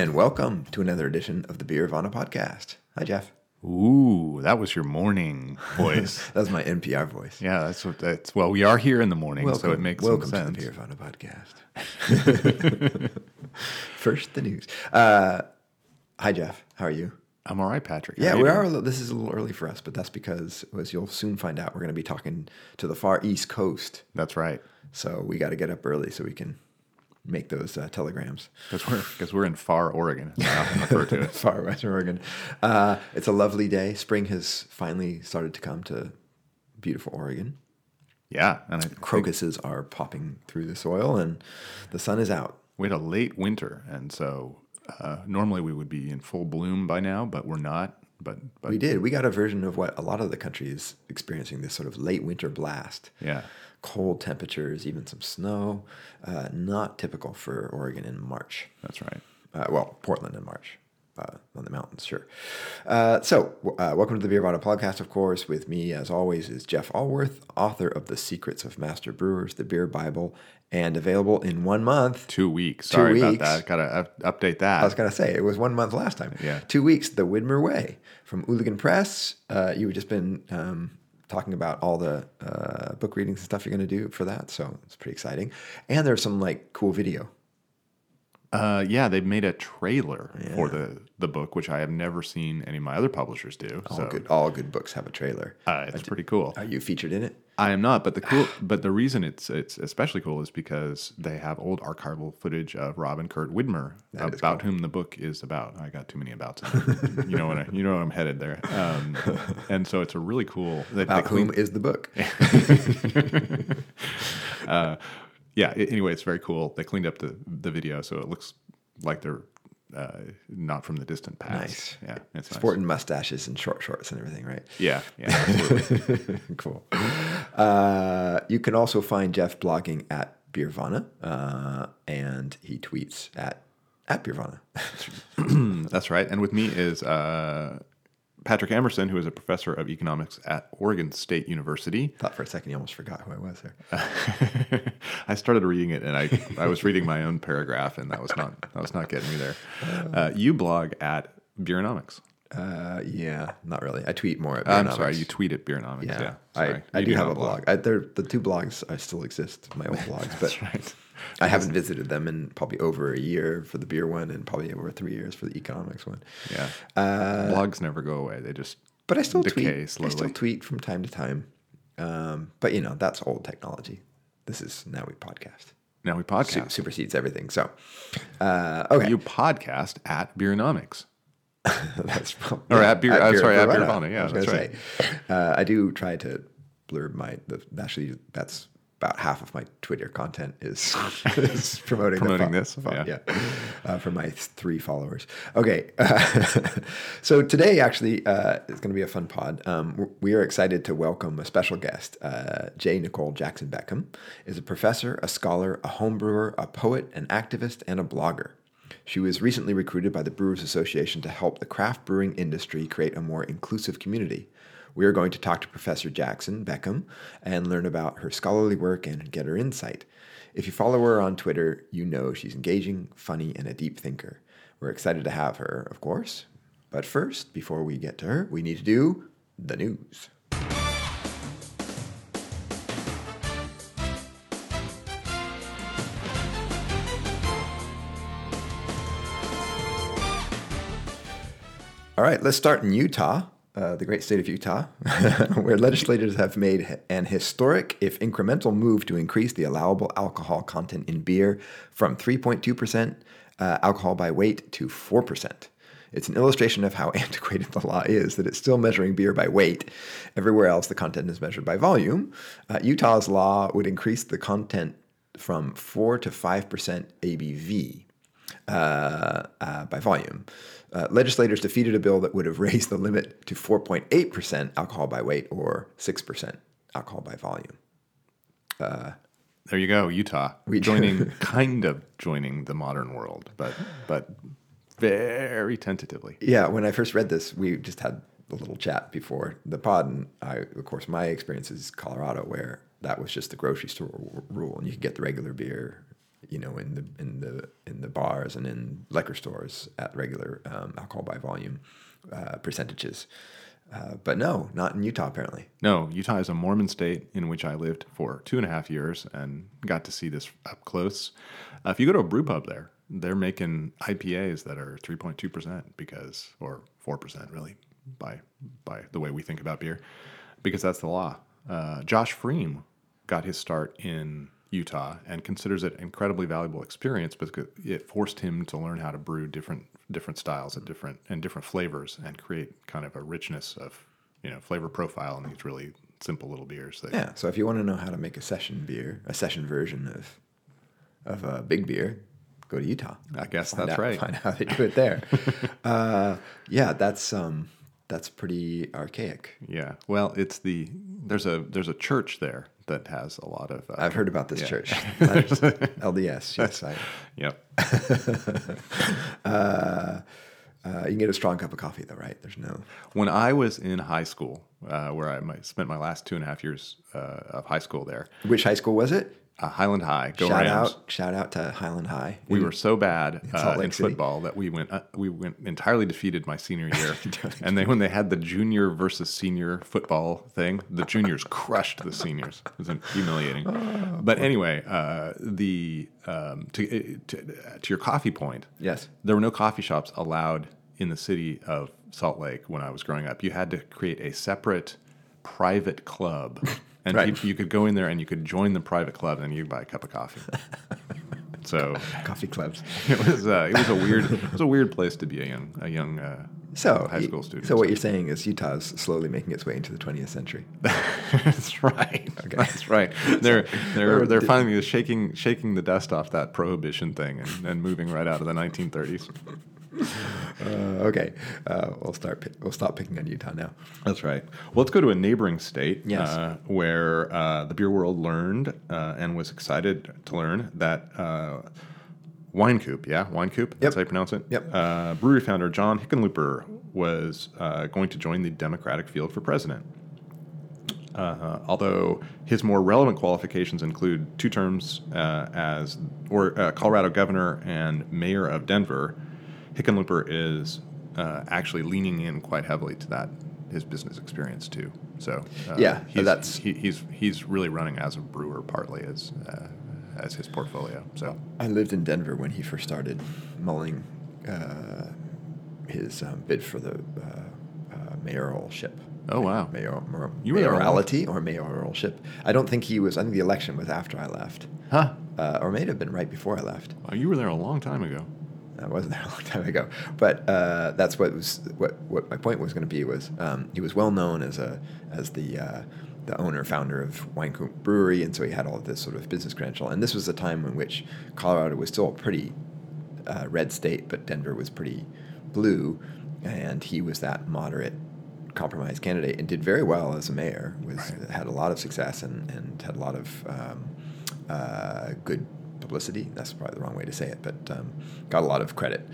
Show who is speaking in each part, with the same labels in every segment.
Speaker 1: And welcome to another edition of the Beervana podcast. Hi, Jeff.
Speaker 2: Ooh, that was your morning voice.
Speaker 1: That was my NPR voice.
Speaker 2: yeah, that's what that's. Well, we are here in the morning, so it makes sense.
Speaker 1: welcome
Speaker 2: some
Speaker 1: to
Speaker 2: sense.
Speaker 1: the Beervana podcast. First, the news. Uh, hi, Jeff. How are you?
Speaker 2: I'm all right, Patrick. How
Speaker 1: Yeah, we
Speaker 2: doing?
Speaker 1: are. A little, this is a little early for us, but that's because, as you'll soon find out, we're going to be talking to the far east coast.
Speaker 2: That's right.
Speaker 1: So we got to get up early so we can make those uh, telegrams.
Speaker 2: Because we're because we're in far Oregon. as I often refer to it.
Speaker 1: Far Western Oregon. Uh, it's a lovely day. Spring has finally started to come to beautiful Oregon.
Speaker 2: Yeah, and I think
Speaker 1: Crocuses are popping through the soil, and the sun is out.
Speaker 2: we had a late winter, and so uh, normally we would be in full bloom by now, but we're not. But but
Speaker 1: We did. We got a version of what a lot of the country is experiencing this sort of late winter blast.
Speaker 2: yeah,
Speaker 1: Cold temperatures, even some snow. Uh, not typical for Oregon in March.
Speaker 2: that's right.
Speaker 1: Uh, well, Portland in March. Uh, on the mountains, sure. Uh, so, uh, welcome to the Beer Bottle Podcast, of course. With me, as always, is Jeff Alworth, author of The Secrets of Master Brewers, the Beer Bible, and available in one month.
Speaker 2: Two weeks.
Speaker 1: Two
Speaker 2: Sorry about that. Got to up, update that.
Speaker 1: I was going to say, it was one month last time.
Speaker 2: Yeah.
Speaker 1: Two weeks, The Widmer Way from Ooligan Press. Uh, you had just been um, talking about all the uh, book readings and stuff you're going to do for that. So, it's pretty exciting. And there's some like cool video.
Speaker 2: Uh, yeah, they've made a trailer for the the book, which I have never seen any of my other publishers do.
Speaker 1: All
Speaker 2: so
Speaker 1: good, all good books have a trailer.
Speaker 2: uh, it's pretty cool.
Speaker 1: Are you featured in it?
Speaker 2: I am not, but the cool, but the reason it's it's especially cool is because they have old archival footage of Rob and Kurt Widmer,
Speaker 1: That
Speaker 2: about whom the book is about. I got too many abouts. you know what I, you know where I'm headed there, um, and so it's a really cool. They, they
Speaker 1: About
Speaker 2: clean-
Speaker 1: whom is the book?
Speaker 2: uh, yeah. Anyway, it's very cool. They cleaned up the the video so it looks like they're uh, not from the distant past.
Speaker 1: Nice.
Speaker 2: Yeah, it's nice.
Speaker 1: Sporting mustaches and short shorts and everything, right?
Speaker 2: Yeah, yeah,
Speaker 1: cool. Uh, you can also find Jeff blogging at Beervana, uh, and he tweets at at Beervana.
Speaker 2: That's right. And with me is uh, Patrick Emerson, who is a professor of economics at Oregon State University.
Speaker 1: Thought for a second you almost forgot who I was there.
Speaker 2: I started reading it, and I, I was reading my own paragraph, and that was not that was not getting me there. Uh, you blog at Beeronomics.
Speaker 1: Uh, yeah, not really. I tweet more at
Speaker 2: I'm sorry, you tweet at Beeronomics. Yeah,
Speaker 1: Yeah. I, I
Speaker 2: You
Speaker 1: do have a blog. I, the two blogs I still exist, my old blogs, but
Speaker 2: right.
Speaker 1: I haven't visited them in probably over a year for the beer one, and probably over three years for the economics one.
Speaker 2: Yeah,
Speaker 1: Uh,
Speaker 2: blogs never go away. They just
Speaker 1: But I still
Speaker 2: decay
Speaker 1: tweet.
Speaker 2: slowly.
Speaker 1: I still tweet from time to time. Um, but you know, that's old technology. This is now we podcast.
Speaker 2: now we
Speaker 1: Su-
Speaker 2: podcast.
Speaker 1: supersedes everything. So, uh, okay,
Speaker 2: You podcast at Beeronomics.
Speaker 1: that's from,
Speaker 2: Or at Beer- uh, sorry, at
Speaker 1: Beervana,
Speaker 2: yeah, that's right.
Speaker 1: say. Uh, I do try to blurb my. The, actually, that's about half of my Twitter content is, is promoting
Speaker 2: Promoting
Speaker 1: po-
Speaker 2: this, yeah.
Speaker 1: yeah, uh, for my three followers. Okay, so today actually uh, is going to be a fun pod. Um, we are excited to welcome a special guest. Uh, J. Nikol Jackson Beckham is a professor, a scholar, a homebrewer, a poet, an activist, and a blogger. She was recently recruited by the Brewers Association to help the craft brewing industry create a more inclusive community. We are going to talk to Professor Jackson Beckham and learn about her scholarly work and get her insight. If you follow her on Twitter, you know she's engaging, funny, and a deep thinker. We're excited to have her, of course. But first, before we get to her, we need to do the news. All right, let's start in Utah, uh, the great state of Utah, where legislators have made an historic, if incremental, move to increase the allowable alcohol content in beer from 3.2% uh, alcohol by weight to 4%. It's an illustration of how antiquated the law is, that it's still measuring beer by weight. Everywhere else, the content is measured by volume. Uh, Utah's law would increase the content from 4 to 5% ABV uh, uh, by volume. Uh, legislators defeated a bill that would have raised the limit to 4.8% alcohol by weight or 6% alcohol by volume.
Speaker 2: There you go, Utah.
Speaker 1: We-
Speaker 2: joining, kind of joining the modern world, but but very tentatively.
Speaker 1: Yeah, when I first read this, we just had a little chat before the pod, and I, of course, my experience is Colorado, where that was just the grocery store rule, and you could get the regular beer. You know, in the in the in the bars and in liquor stores at regular um, alcohol by volume uh, percentages. Uh, but no, not in Utah apparently.
Speaker 2: No, Utah is a Mormon state in which I lived for two and a half years and got to see this up close. Uh, if you go to a brew pub there, they're making IPAs that are 3.2% because, or 4% really, by by the way we think about beer, because that's the law. Uh, Josh Pfriem got his start in Utah and considers it incredibly valuable experience because it forced him to learn how to brew different different styles and different and different flavors and create kind of a richness of you know flavor profile in these really simple little beers. That,
Speaker 1: Yeah. So if you want to know how to make a session beer, a session version of of a big beer, go to Utah.
Speaker 2: I guess
Speaker 1: Find
Speaker 2: that's
Speaker 1: out-
Speaker 2: right.
Speaker 1: Find out how they do it there. uh, yeah, that's um, that's pretty archaic.
Speaker 2: Yeah. Well, it's the there's a there's a church there that has a lot of. Uh,
Speaker 1: I've heard about this
Speaker 2: Yeah.
Speaker 1: church. LDS. Yes, I,
Speaker 2: Yep.
Speaker 1: uh, uh, you can get a strong cup of coffee though, right? There's no.
Speaker 2: When I was in high school, uh, where I spent my last two and a half years uh, of high school there,
Speaker 1: Which high school was it?
Speaker 2: Uh, Highland High. Go
Speaker 1: shout
Speaker 2: Rams.
Speaker 1: out! Shout out to Highland High.
Speaker 2: We were so bad uh, in
Speaker 1: City.
Speaker 2: football that we went uh, we went entirely defeated my senior year. and then when they had the junior versus senior football thing, the juniors crushed the seniors. It was humiliating.
Speaker 1: Oh,
Speaker 2: but anyway, uh, the um, to, to to your coffee point,
Speaker 1: Yes.
Speaker 2: there were no coffee shops allowed in the city of Salt Lake when I was growing up. You had to create a separate private club. And
Speaker 1: Right.
Speaker 2: you, you could go in there and you could join the private club and you buy a cup of coffee. so
Speaker 1: Coffee clubs.
Speaker 2: it was uh, it was a weird it was a weird place to be a young a young uh,
Speaker 1: So
Speaker 2: high school student.
Speaker 1: So what you're saying is Utah's slowly making its way into the 20th century.
Speaker 2: That's right. That's right. They're they're they're finally shaking shaking the dust off that prohibition thing and, and moving right out of the 1930s.
Speaker 1: Uh, okay, uh, we'll start. We'll stop picking on Utah now.
Speaker 2: That's right. Well, let's go to a neighboring state
Speaker 1: Yes.
Speaker 2: uh, where uh, the beer world learned uh, and was excited to learn that uh, Wynkoop, yeah, Wynkoop, that's
Speaker 1: Yep.
Speaker 2: how you pronounce it.
Speaker 1: Yep.
Speaker 2: Uh, brewery founder John Hickenlooper was uh, going to join the Democratic field for president. Uh, although his more relevant qualifications include two terms uh, as or uh, Colorado governor and mayor of Denver, Hickenlooper is uh, actually leaning in quite heavily to that his business experience too. So uh,
Speaker 1: Yeah,
Speaker 2: he's,
Speaker 1: that's-
Speaker 2: he, he's he's really running as a brewer partly as uh, as his portfolio. So
Speaker 1: I lived in Denver when he first started mulling uh, his um, bid for the uh, uh, mayoralship.
Speaker 2: oh wow,
Speaker 1: Mayor, mayor,
Speaker 2: You were there a long-
Speaker 1: mayoralty or mayoralship. I don't think he was. I think the election was after I left,
Speaker 2: huh?
Speaker 1: uh, or may have been right before I left.
Speaker 2: Oh, you were there a long time ago.
Speaker 1: I wasn't there a long time ago, but uh, that's what was what what my point was going to be was um, he was well known as a as the uh, the owner founder of Wynkoop Brewery, and so he had all of this sort of business credential. And this was a time in which Colorado was still a pretty uh, red state, but Denver was pretty blue, and he was that moderate compromise candidate and did very well as a mayor. Was had a lot of success and and had a lot of um, uh, good publicity. That's probably the wrong way to say it, but um, got a lot of credit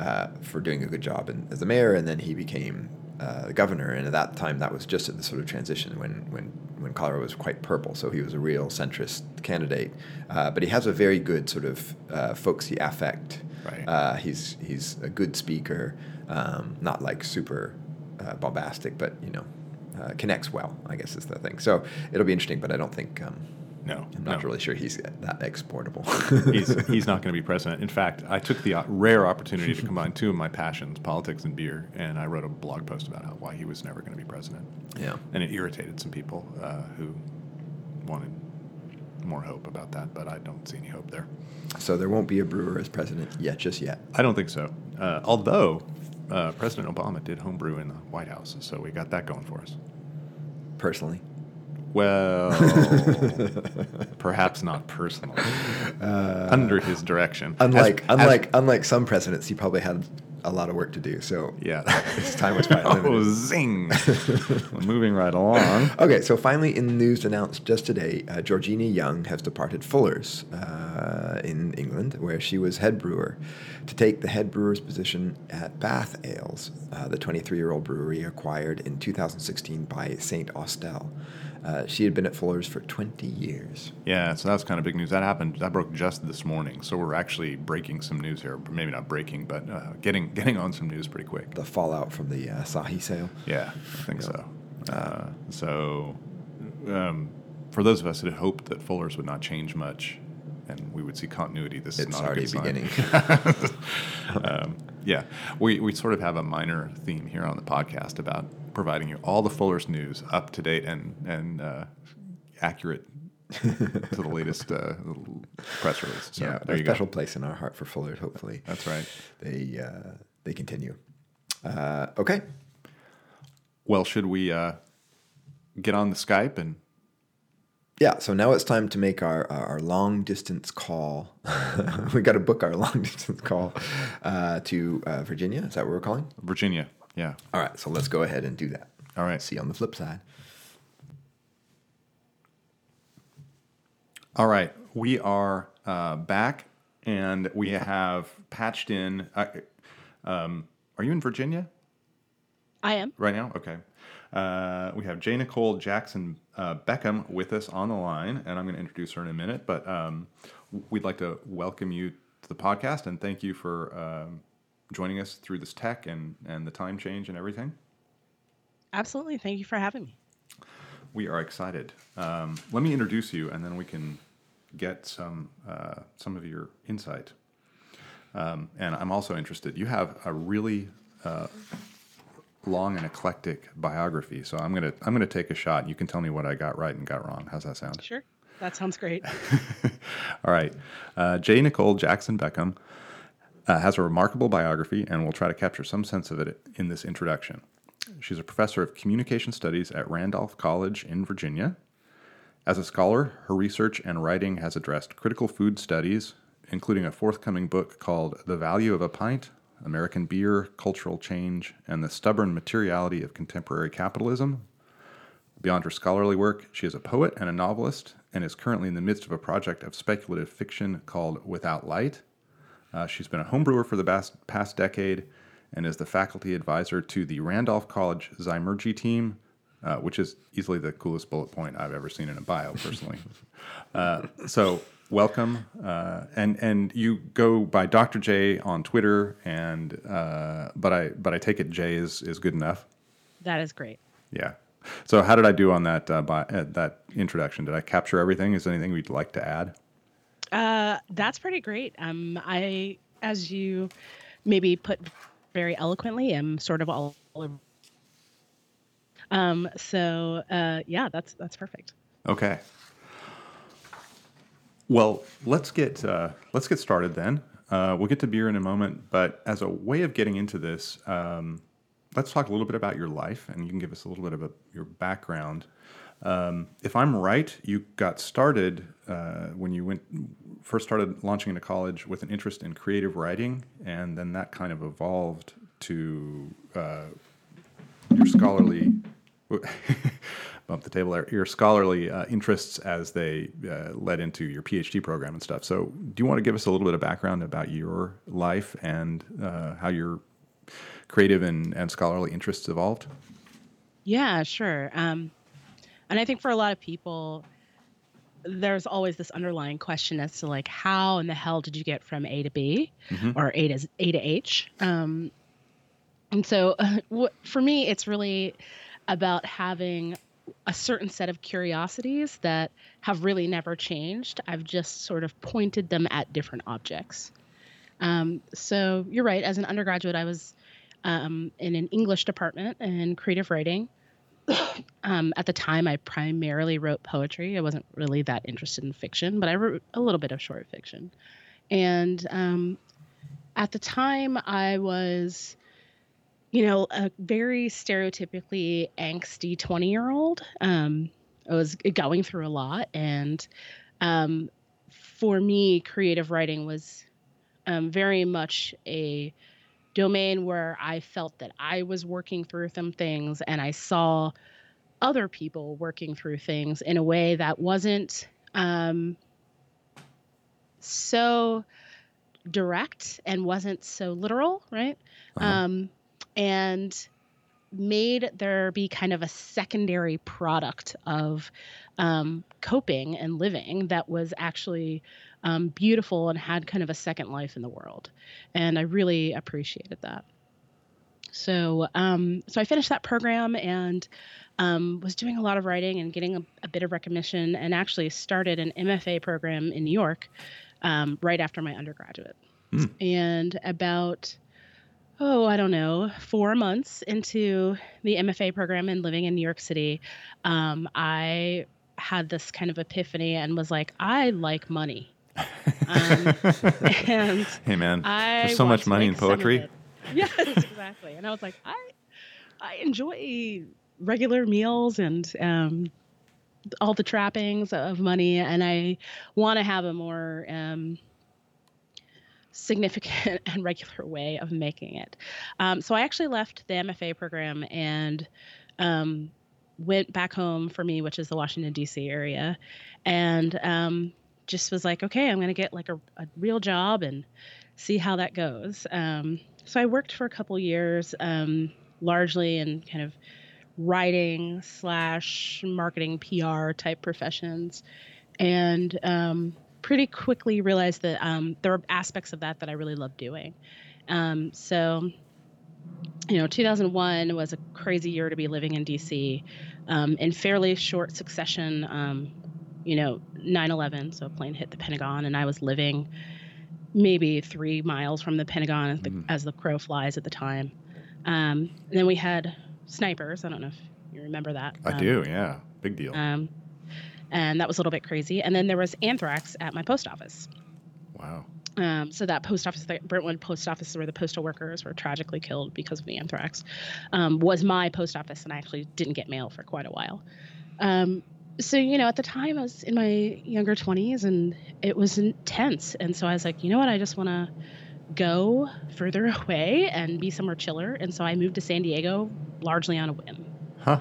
Speaker 1: uh, for doing a good job in, as a mayor. And then he became uh, the governor, and at that time, that was just at the sort of transition when when when Colorado was quite purple. So he was a real centrist candidate, uh, but he has a very good sort of uh, folksy affect.
Speaker 2: Right.
Speaker 1: Uh, he's he's a good speaker, um, not like super uh, bombastic, but you know. Uh, connects well, I guess is the thing. So it'll be interesting, but I don't think um,
Speaker 2: No,
Speaker 1: I'm not
Speaker 2: no.
Speaker 1: really sure he's that exportable.
Speaker 2: he's he's not going to be president. In fact, I took the uh, rare opportunity to combine two of my passions, politics and beer, and I wrote a blog post about how why he was never going to be president.
Speaker 1: yeah.
Speaker 2: And it irritated some people uh, who wanted more hope about that, but I don't see any hope there.
Speaker 1: So there won't be a brewer as president yet, just yet.
Speaker 2: I don't think so. Uh, although uh, President Obama did homebrew in the White House, so we got that going for us.
Speaker 1: Personally,
Speaker 2: Well, perhaps not personally. Under his direction.
Speaker 1: Uh, unlike
Speaker 2: As- as-
Speaker 1: unlike unlike some presidents, he probably had a lot of work to do. So
Speaker 2: yeah.
Speaker 1: his time was quite
Speaker 2: oh, zing. Moving right along.
Speaker 1: Okay, so finally, in the news announced just today, uh, Georgina Young has departed Fuller's uh, in England, where she was head brewer, to take the head brewer's position at Bath Ales, uh, the 23 year old brewery acquired in 2016 by St. Austell. Uh, she had been at Fuller's for 20 years.
Speaker 2: Yeah, so that's kind of big news. That happened. That broke just this morning. So we're actually breaking some news here. Maybe not breaking, but uh, getting getting on some news pretty quick.
Speaker 1: The fallout from the uh, Asahi sale.
Speaker 2: Yeah, I think so. Uh, so, um, for those of us that had hoped that Fuller's would not change much, and we would see continuity, this
Speaker 1: It's
Speaker 2: is not a
Speaker 1: already
Speaker 2: good
Speaker 1: beginning.
Speaker 2: um, yeah, we, we sort of have a minor theme here on the podcast about providing you all the Fuller's news up to date and and uh, accurate to the latest uh, press release. So
Speaker 1: yeah, a special
Speaker 2: go.
Speaker 1: place in our heart for Fuller's. Hopefully,
Speaker 2: That's right.
Speaker 1: they uh, they continue. Uh, okay,
Speaker 2: Well, should we uh, get on the Skype and
Speaker 1: yeah. So now it's time to make our our long distance call. we got to book our long distance call uh, to uh, Virginia. Is that what we're calling?
Speaker 2: Virginia? Yeah.
Speaker 1: All right, so let's go ahead and do that.
Speaker 2: All right.
Speaker 1: See you on the flip side.
Speaker 2: All right, we are uh, back, and we have patched in. Uh, um, are you in Virginia
Speaker 3: I am.
Speaker 2: right now? Okay. Uh, we have Jay Nikol Jackson uh, Beckham with us on the line, and I'm going to introduce her in a minute. But um, we'd like to welcome you to the podcast and thank you for um, joining us through this tech and, and the time change and everything.
Speaker 3: Absolutely. Thank you for having me.
Speaker 2: We are excited. Um, let me introduce you, and then we can get some uh, some of your insight. Um, and I'm also interested. You have a really uh, long and eclectic biography, so I'm gonna I'm gonna take a shot. You can tell me what I got right and got wrong. How's that sound?
Speaker 3: Sure. That sounds great.
Speaker 2: All right. Uh, J. Nikol Jackson Beckham uh, has a remarkable biography, and we'll try to capture some sense of it in this introduction. She's a professor of communication studies at Randolph College in Virginia. As a scholar, her research and writing has addressed critical food studies, including a forthcoming book called The Value of a Pint American Beer, Cultural Change, and the Stubborn Materiality of Contemporary Capitalism, Beyond her scholarly work, she is a poet and a novelist and is currently in the midst of a project of speculative fiction called Without Light. Uh, she's been a homebrewer for the past, past decade and is the faculty advisor to the Randolph College Zymurgy team, uh, which is easily the coolest bullet point I've ever seen in a bio, personally. uh, so, welcome. Uh, and and you go by Dr. J on Twitter, and uh, but I but I take it J is is good enough.
Speaker 3: That is great.
Speaker 2: Yeah. So how did I do on that uh, by, uh, that introduction? Did I capture everything? Is there anything we'd like to add?
Speaker 3: Uh, that's pretty great. Um, I, as you maybe put very eloquently, am sort of all over. Um, so uh, yeah, that's that's perfect.
Speaker 2: Okay. Well, let's get uh, let's get started then. Uh, we'll get to beer in a moment, but as a way of getting into this, um, let's talk a little bit about your life, and you can give us a little bit of a, your background. Um, if I'm right, you got started uh, when you went first started launching into college with an interest in creative writing, and then that kind of evolved to uh, your scholarly bump the table there your scholarly uh, interests as they uh, led into your phd program and stuff so do you want to give us a little bit of background about your life and uh, how your creative and, and scholarly interests evolved
Speaker 3: Yeah, sure. Um, and I think for a lot of people, there's always this underlying question as to like, how in the hell did you get from A to B,
Speaker 2: Mhm.
Speaker 3: or A to A to H? Um, and so, what, for me, it's really about having a certain set of curiosities that have really never changed. I've just sort of pointed them at different objects. Um, so you're right. As an undergraduate, I was um, in an English department in creative writing. um, at the time, I primarily wrote poetry. I wasn't really that interested in fiction, but I wrote a little bit of short fiction. And um, at the time, I was, you know, a very stereotypically angsty 20 year old. Um, I was going through a lot. And um, for me, creative writing was um, very much a domain where I felt that I was working through some things and I saw other people working through things in a way that wasn't um, so direct and wasn't so literal, right?
Speaker 2: Uh-huh.
Speaker 3: Um, and made there be kind of a secondary product of um, coping and living that was actually um, beautiful and had kind of a second life in the world. And I really appreciated that. So, um, so I finished that program and um, was doing a lot of writing and getting a, a, bit of recognition, and actually started an MFA program in New York um, right after my undergraduate. Mm. And about oh, I don't know, four months into the MFA program and living in New York City, um, I had this kind of epiphany and was like, I like money. Um,
Speaker 2: and hey, man, there's so much money in poetry.
Speaker 3: Yes, exactly. And I was like, I, I enjoy regular meals and um, all the trappings of money, and I want to have a more um, significant and regular way of making it. Um, so I actually left the MFA program and um, went back home for me, which is the Washington D.C. area, and um, just was like, okay, I'm going to get like a, a, real job and see how that goes. Um, so I worked for a couple years, um, largely in kind of writing slash marketing PR type professions, and um, pretty quickly realized that um, there were aspects of that that I really loved doing. Um, so, you know, 2001 was a crazy year to be living in DC. Um, in fairly short succession, um, you know, 9 11, so a plane hit the Pentagon, and I was living maybe three miles from the Pentagon as the, mm. as the crow flies at the time. Um, and then we had snipers. I don't know if you remember that.
Speaker 2: I do, um, yeah. Big deal
Speaker 3: and that was a little bit crazy. And then there was anthrax at my post office.
Speaker 2: Wow.
Speaker 3: Um, so that post office, the Brentwood post office, where the postal workers were tragically killed because of the anthrax, um, was my post office, and I actually didn't get mail for quite a while. Um, so you know, at the time, I was in my younger 20s, and it was intense. And so I was like, you know what, I just want to go further away and be somewhere chiller. And so I moved to San Diego largely on a whim.
Speaker 2: Huh.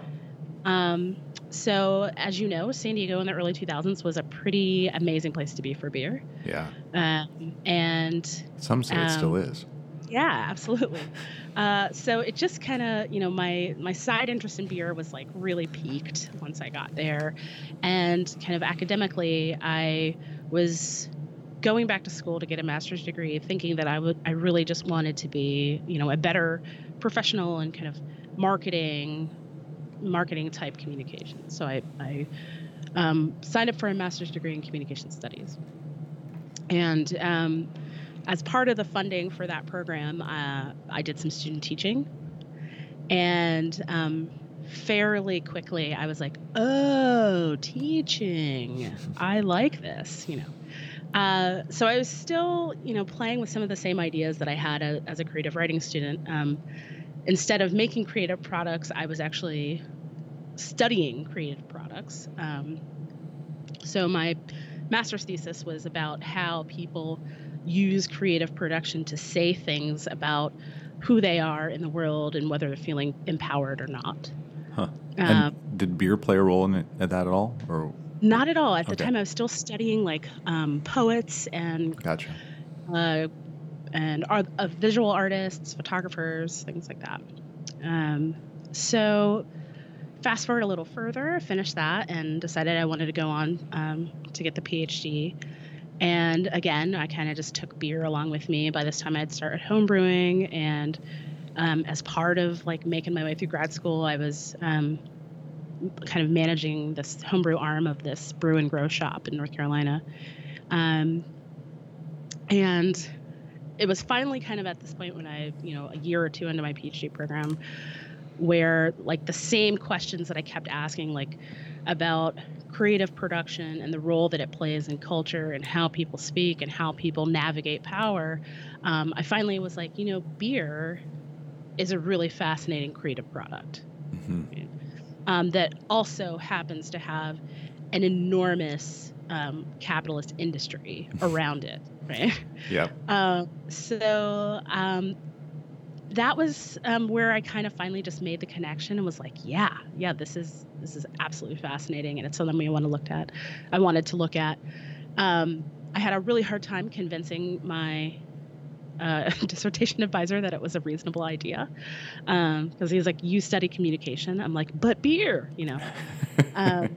Speaker 3: Um, so, as you know, San Diego in the early 2000s was a pretty amazing place to be for beer.
Speaker 2: Yeah.
Speaker 3: Um, and
Speaker 2: some say um, it still is.
Speaker 3: Yeah, absolutely. Uh, so it just kind of, you know, my my side interest in beer was like really peaked once I got there, and kind of academically, I was going back to school to get a master's degree, thinking that I would, I really just wanted to be, you know, a better professional and kind of marketing marketing type communication. So I, I um, signed up for a master's degree in communication studies. And um, as part of the funding for that program, uh, I did some student teaching. And um, fairly quickly, I was like, oh, teaching. I like this, you know. Uh, so I was still, you know, playing with some of the same ideas that I had a, as a creative writing student. Um, instead of making creative products, I was actually studying creative products. Um, so my master's thesis was about how people use creative production to say things about who they are in the world and whether they're feeling empowered or not.
Speaker 2: Huh. Um, did beer play a role in it, at that at all, or
Speaker 3: not at all? At the time, I was still studying like um, poets and
Speaker 2: gotcha.
Speaker 3: Uh, and art, uh, visual artists, photographers, things like that. Um, so, fast forward a little further, finished that, and decided I wanted to go on um, to get the PhD. And again, I kind of just took beer along with me. By this time, I'd started homebrewing, and um, as part of like making my way through grad school, I was um, kind of managing this homebrew arm of this brew and grow shop in North Carolina. Um, and it was finally kind of at this point when I, you know, a year or two into my PhD program, where like the same questions that I kept asking, like about creative production and the role that it plays in culture and how people speak and how people navigate power, um, I finally was like, you know, beer is a really fascinating creative product mm-hmm. um, that also happens to have an enormous um, capitalist industry around it, right?
Speaker 2: Yeah.
Speaker 3: Uh, so um, that was um, where I kind of finally just made the connection and was like, yeah, yeah, this is this is absolutely fascinating, and it's something we want to look at. I wanted to look at. Um, I had a really hard time convincing my uh, dissertation advisor that it was a reasonable idea because um, he's like, "You study communication." I'm like, "But beer," you know. um,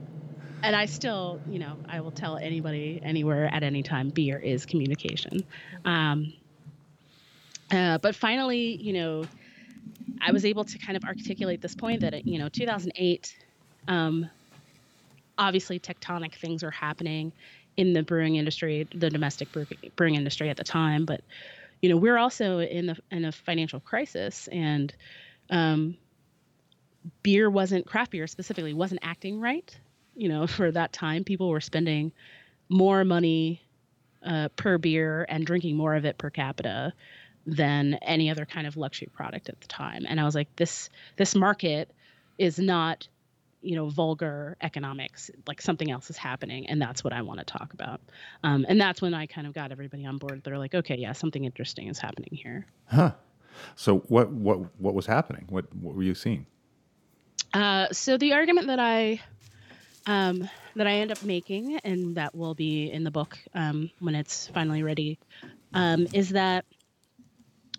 Speaker 3: and I still, you know, I will tell anybody anywhere at any time, beer is communication. Um, uh, but finally, you know, I was able to kind of articulate this point that, you know, 2008, um, obviously tectonic things are happening in the brewing industry, the domestic brewing industry at the time. But, you know, we're also in the in a financial crisis, and um, beer wasn't craft beer specifically wasn't acting right. You know, for that time, people were spending more money uh, per beer and drinking more of it per capita than any other kind of luxury product at the time. And I was like, this this market is not, you know, vulgar economics. Like something else is happening, and that's what I want to talk about. Um, and that's when I kind of got everybody on board. They're like, okay, yeah, something interesting is happening here.
Speaker 2: Huh. So what what what was happening? What what were you seeing?
Speaker 3: Uh, so the argument that I um, that I end up making, and that will be in the book um, when it's finally ready, um, is that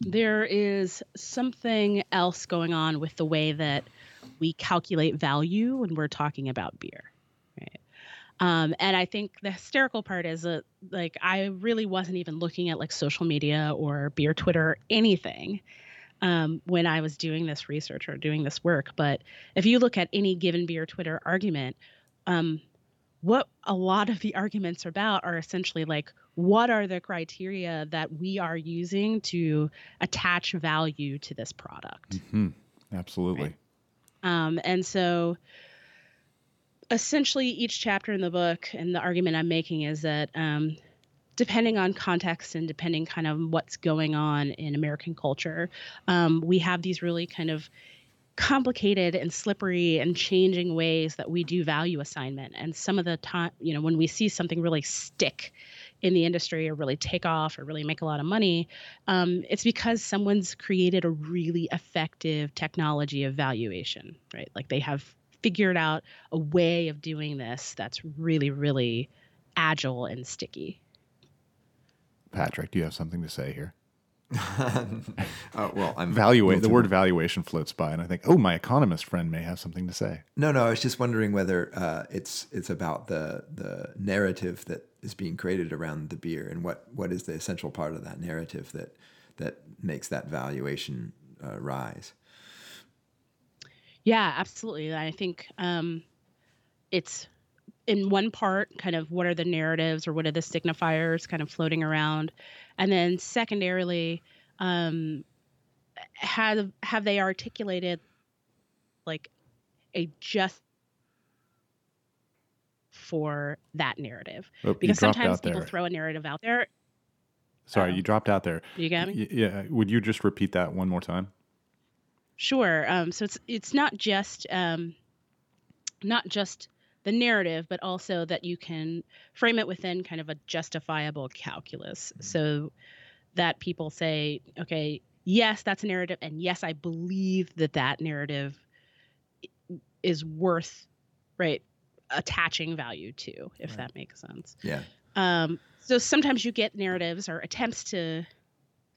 Speaker 3: there is something else going on with the way that we calculate value when we're talking about beer. Right. Um, and I think the hysterical part is that, like, I really wasn't even looking at like social media or beer Twitter or anything um, when I was doing this research or doing this work. But if you look at any given beer Twitter argument, um, what a lot of the arguments are about are essentially like what are the criteria that we are using to attach value to this product
Speaker 2: mm-hmm. absolutely right?
Speaker 3: um, and so essentially each chapter in the book and the argument i'm making is that um, depending on context and depending kind of what's going on in american culture um, we have these really kind of complicated and slippery and changing ways that we do value assignment. And some of the time, you know, when we see something really stick in the industry or really take off or really make a lot of money, um, it's because someone's created a really effective technology of valuation, right? Like they have figured out a way of doing this that's really, really agile and sticky.
Speaker 2: Patrick, do you have something to say here?
Speaker 1: uh, well, I'm
Speaker 2: valuate the word valuation floats by, and I think, oh, my economist friend may have something to say.
Speaker 1: No, no, I was just wondering whether uh, it's it's about the the narrative that is being created around the beer, and what what is the essential part of that narrative that that makes that valuation uh, rise.
Speaker 3: Yeah, absolutely. I think um, it's in one part, kind of what are the narratives or what are the signifiers kind of floating around and then secondarily um, have have they articulated like a just for that narrative?
Speaker 2: Oh,
Speaker 3: because sometimes people throw a narrative out there.
Speaker 2: Sorry um, you dropped out there.
Speaker 3: you got me?
Speaker 2: Yeah would you just repeat that one more time?
Speaker 3: Sure um, so it's it's not just um, not just the narrative, but also that you can frame it within kind of a justifiable calculus. Mm-hmm. So that people say, okay, yes, that's a narrative, and yes, I believe that that narrative is worth, right, attaching value to, if right. that makes sense.
Speaker 1: Yeah.
Speaker 3: Um, so sometimes you get narratives or attempts to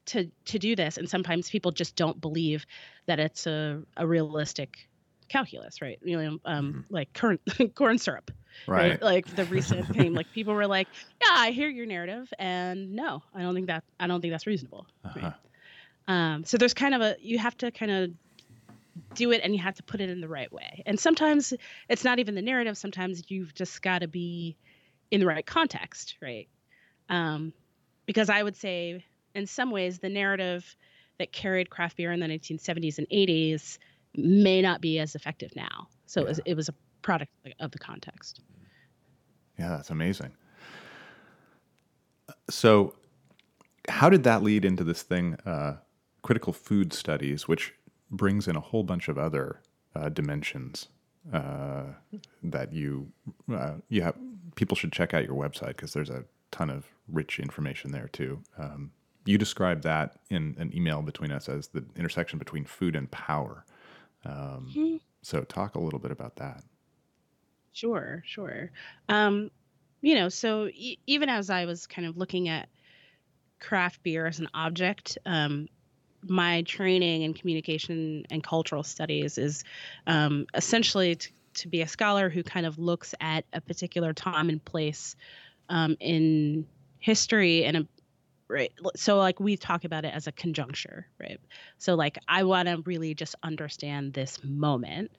Speaker 3: to to do this, and sometimes people just don't believe that it's a, a realistic calculus, right? You know, um, mm-hmm. like corn corn syrup,
Speaker 2: right.
Speaker 3: right? Like the recent thing, like people were like, "Yeah, I hear your narrative," and no, I don't think that I don't think that's reasonable. Uh-huh. Right? Um, so there's kind of a you have to kind of do it and you have to put it in the right way. And sometimes it's not even the narrative. Sometimes you've just got to be in the right context, right? Um, because I would say, in some ways, the narrative that carried craft beer in the 1970s and 80s may not be as effective now. So yeah. it, was, it was a product of the context.
Speaker 2: Yeah, that's amazing. So, how did that lead into this thing, uh, critical food studies, which brings in a whole bunch of other uh, dimensions uh, that you uh, you have? People should check out your website because there's a ton of rich information there too. Um, you described that in an email between us as the intersection between food and power. Um, mm-hmm. So, talk a little bit about that.
Speaker 3: Sure, sure. Um, you know, so e- even as I was kind of looking at craft beer as an object. Um, my training in communication and cultural studies is um, essentially to, to be a scholar who kind of looks at a particular time and place um, in history and a right? So like we talk about it as a conjuncture right? So like i want to really just understand this moment.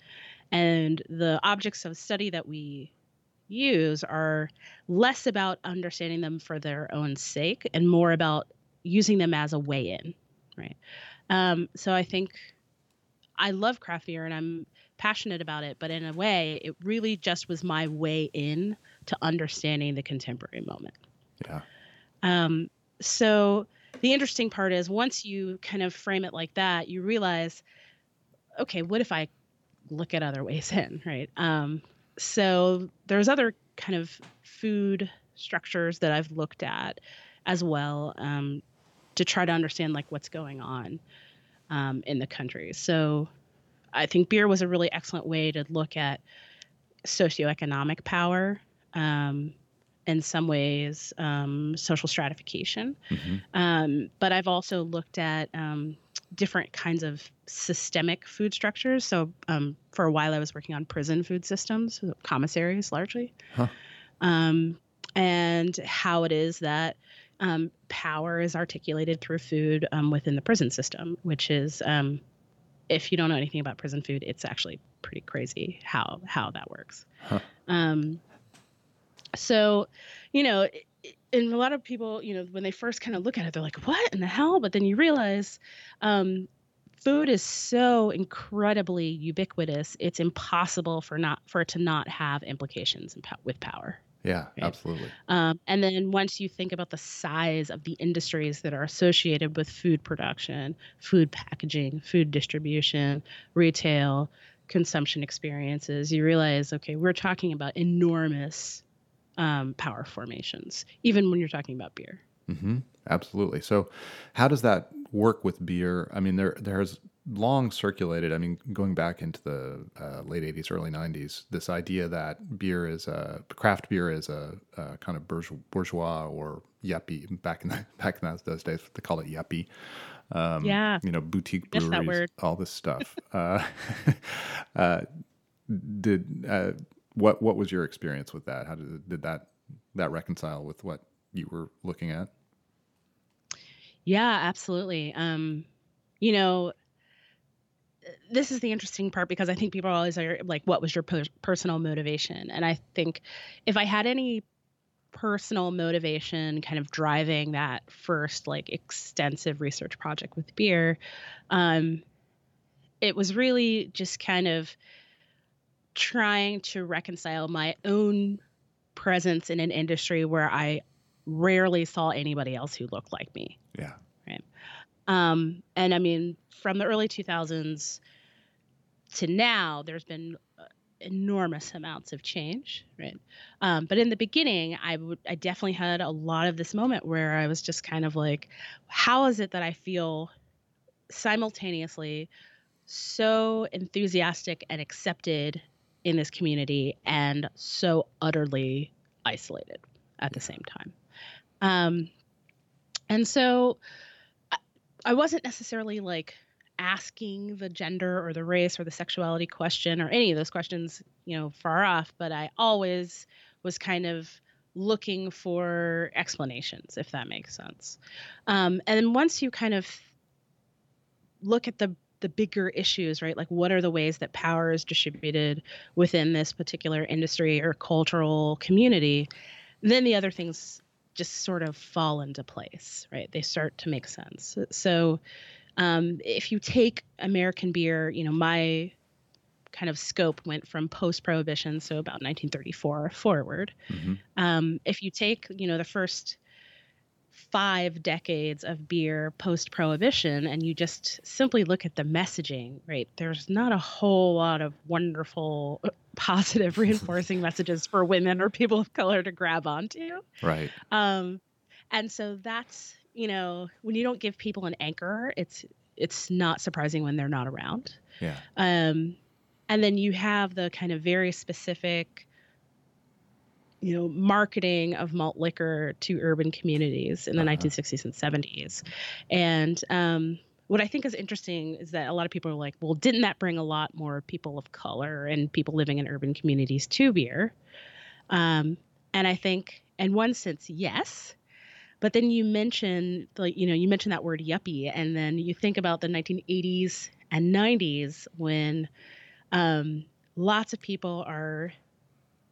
Speaker 3: And the objects of study that we use are less about understanding them for their own sake and more about using them as a way in right? Um, so i think i love craft beer and i'm passionate about it but in a way it really just was my way in to understanding the contemporary moment.
Speaker 2: Yeah.
Speaker 3: um, so the interesting part is once you kind of frame it like that, you realize, okay, what if I look at other ways in, right? Um, so there's other kind of food structures that I've looked at as well um, to try to understand like what's going on um, in the country. So I think beer was a really excellent way to look at socioeconomic power. Um, in some ways um, social stratification.
Speaker 2: Mhm.
Speaker 3: Um, but I've also looked at um, different kinds of systemic food structures. So um, for a while, I was working on prison food systems, commissaries largely,
Speaker 2: Huh.
Speaker 3: um, and how it is that um, power is articulated through food um, within the prison system, which is. Um, if you don't know anything about prison food, it's actually pretty crazy how how that works.
Speaker 2: Huh.
Speaker 3: Um, so, you know, and a lot of people, you know, when they first kind of look at it, they're like, "What in the hell?" But then you realize, um, food is so incredibly ubiquitous; it's impossible for not for it to not have implications with power.
Speaker 2: Yeah, absolutely.
Speaker 3: Um, and then once you think about the size of the industries that are associated with food production, food packaging, food distribution, retail, consumption experiences, you realize, okay, we're talking about enormous um, power formations, even when you're talking about beer.
Speaker 2: hmm Absolutely. So, how does that work with beer? I mean, there there has long circulated. I mean, going back into the uh, late '80s, early '90s, this idea that beer is a craft beer is a, a kind of bourgeois, or yuppie. Back in the, back in those, days, they call it yuppie. Um,
Speaker 3: Yeah.
Speaker 2: you know, boutique breweries, all this stuff. uh, uh, did uh, what what was your experience with that? How did did that that reconcile with what you were looking at?
Speaker 3: Yeah, absolutely. Um, you know, this is the interesting part because I think people are always are like, what was your per- personal motivation? And I think if I had any personal motivation kind of driving that first like extensive research project with beer, um, it was really just kind of trying to reconcile my own presence in an industry where I rarely saw anybody else who looked like me.
Speaker 2: Yeah. Right.
Speaker 3: Um, and I mean, from the early 2000s to now, there's been uh, enormous amounts of change, right? Um, but in the beginning, I would, I definitely had a lot of this moment where I was just kind of like, how is it that I feel simultaneously so enthusiastic and accepted in this community and so utterly isolated at the same time? Um, and so I, I wasn't necessarily like asking the gender or the race or the sexuality question or any of those questions, you know, far off, but I always was kind of looking for explanations, if that makes sense. Um, and then once you kind of look at the the bigger issues, right? Like what are the ways that power is distributed within this particular industry or cultural community? Then the other things just sort of fall into place, right? They start to make sense. So, um, if you take American beer, you know, my kind of scope went from post prohibition, so about 1934 forward.
Speaker 2: hmm
Speaker 3: Um, if you take, you know, the first five decades of beer post prohibition and you just simply look at the messaging, right? There's not a whole lot of wonderful, uh, positive, reinforcing messages for women or people of color to grab onto.
Speaker 2: Right.
Speaker 3: Um, and so that's you know when you don't give people an anchor, it's it's not surprising when they're not around.
Speaker 2: Yeah.
Speaker 3: Um, and then you have the kind of very specific you know marketing of malt liquor to urban communities in the uh-huh. 1960s and 70s and um, what i think is interesting is that a lot of people are like well didn't that bring a lot more people of color and people living in urban communities to beer? Um, and i think in one sense yes. But then you mention like you know you mentioned that word yuppie and then you think about the 1980s and 90s when um, lots of people are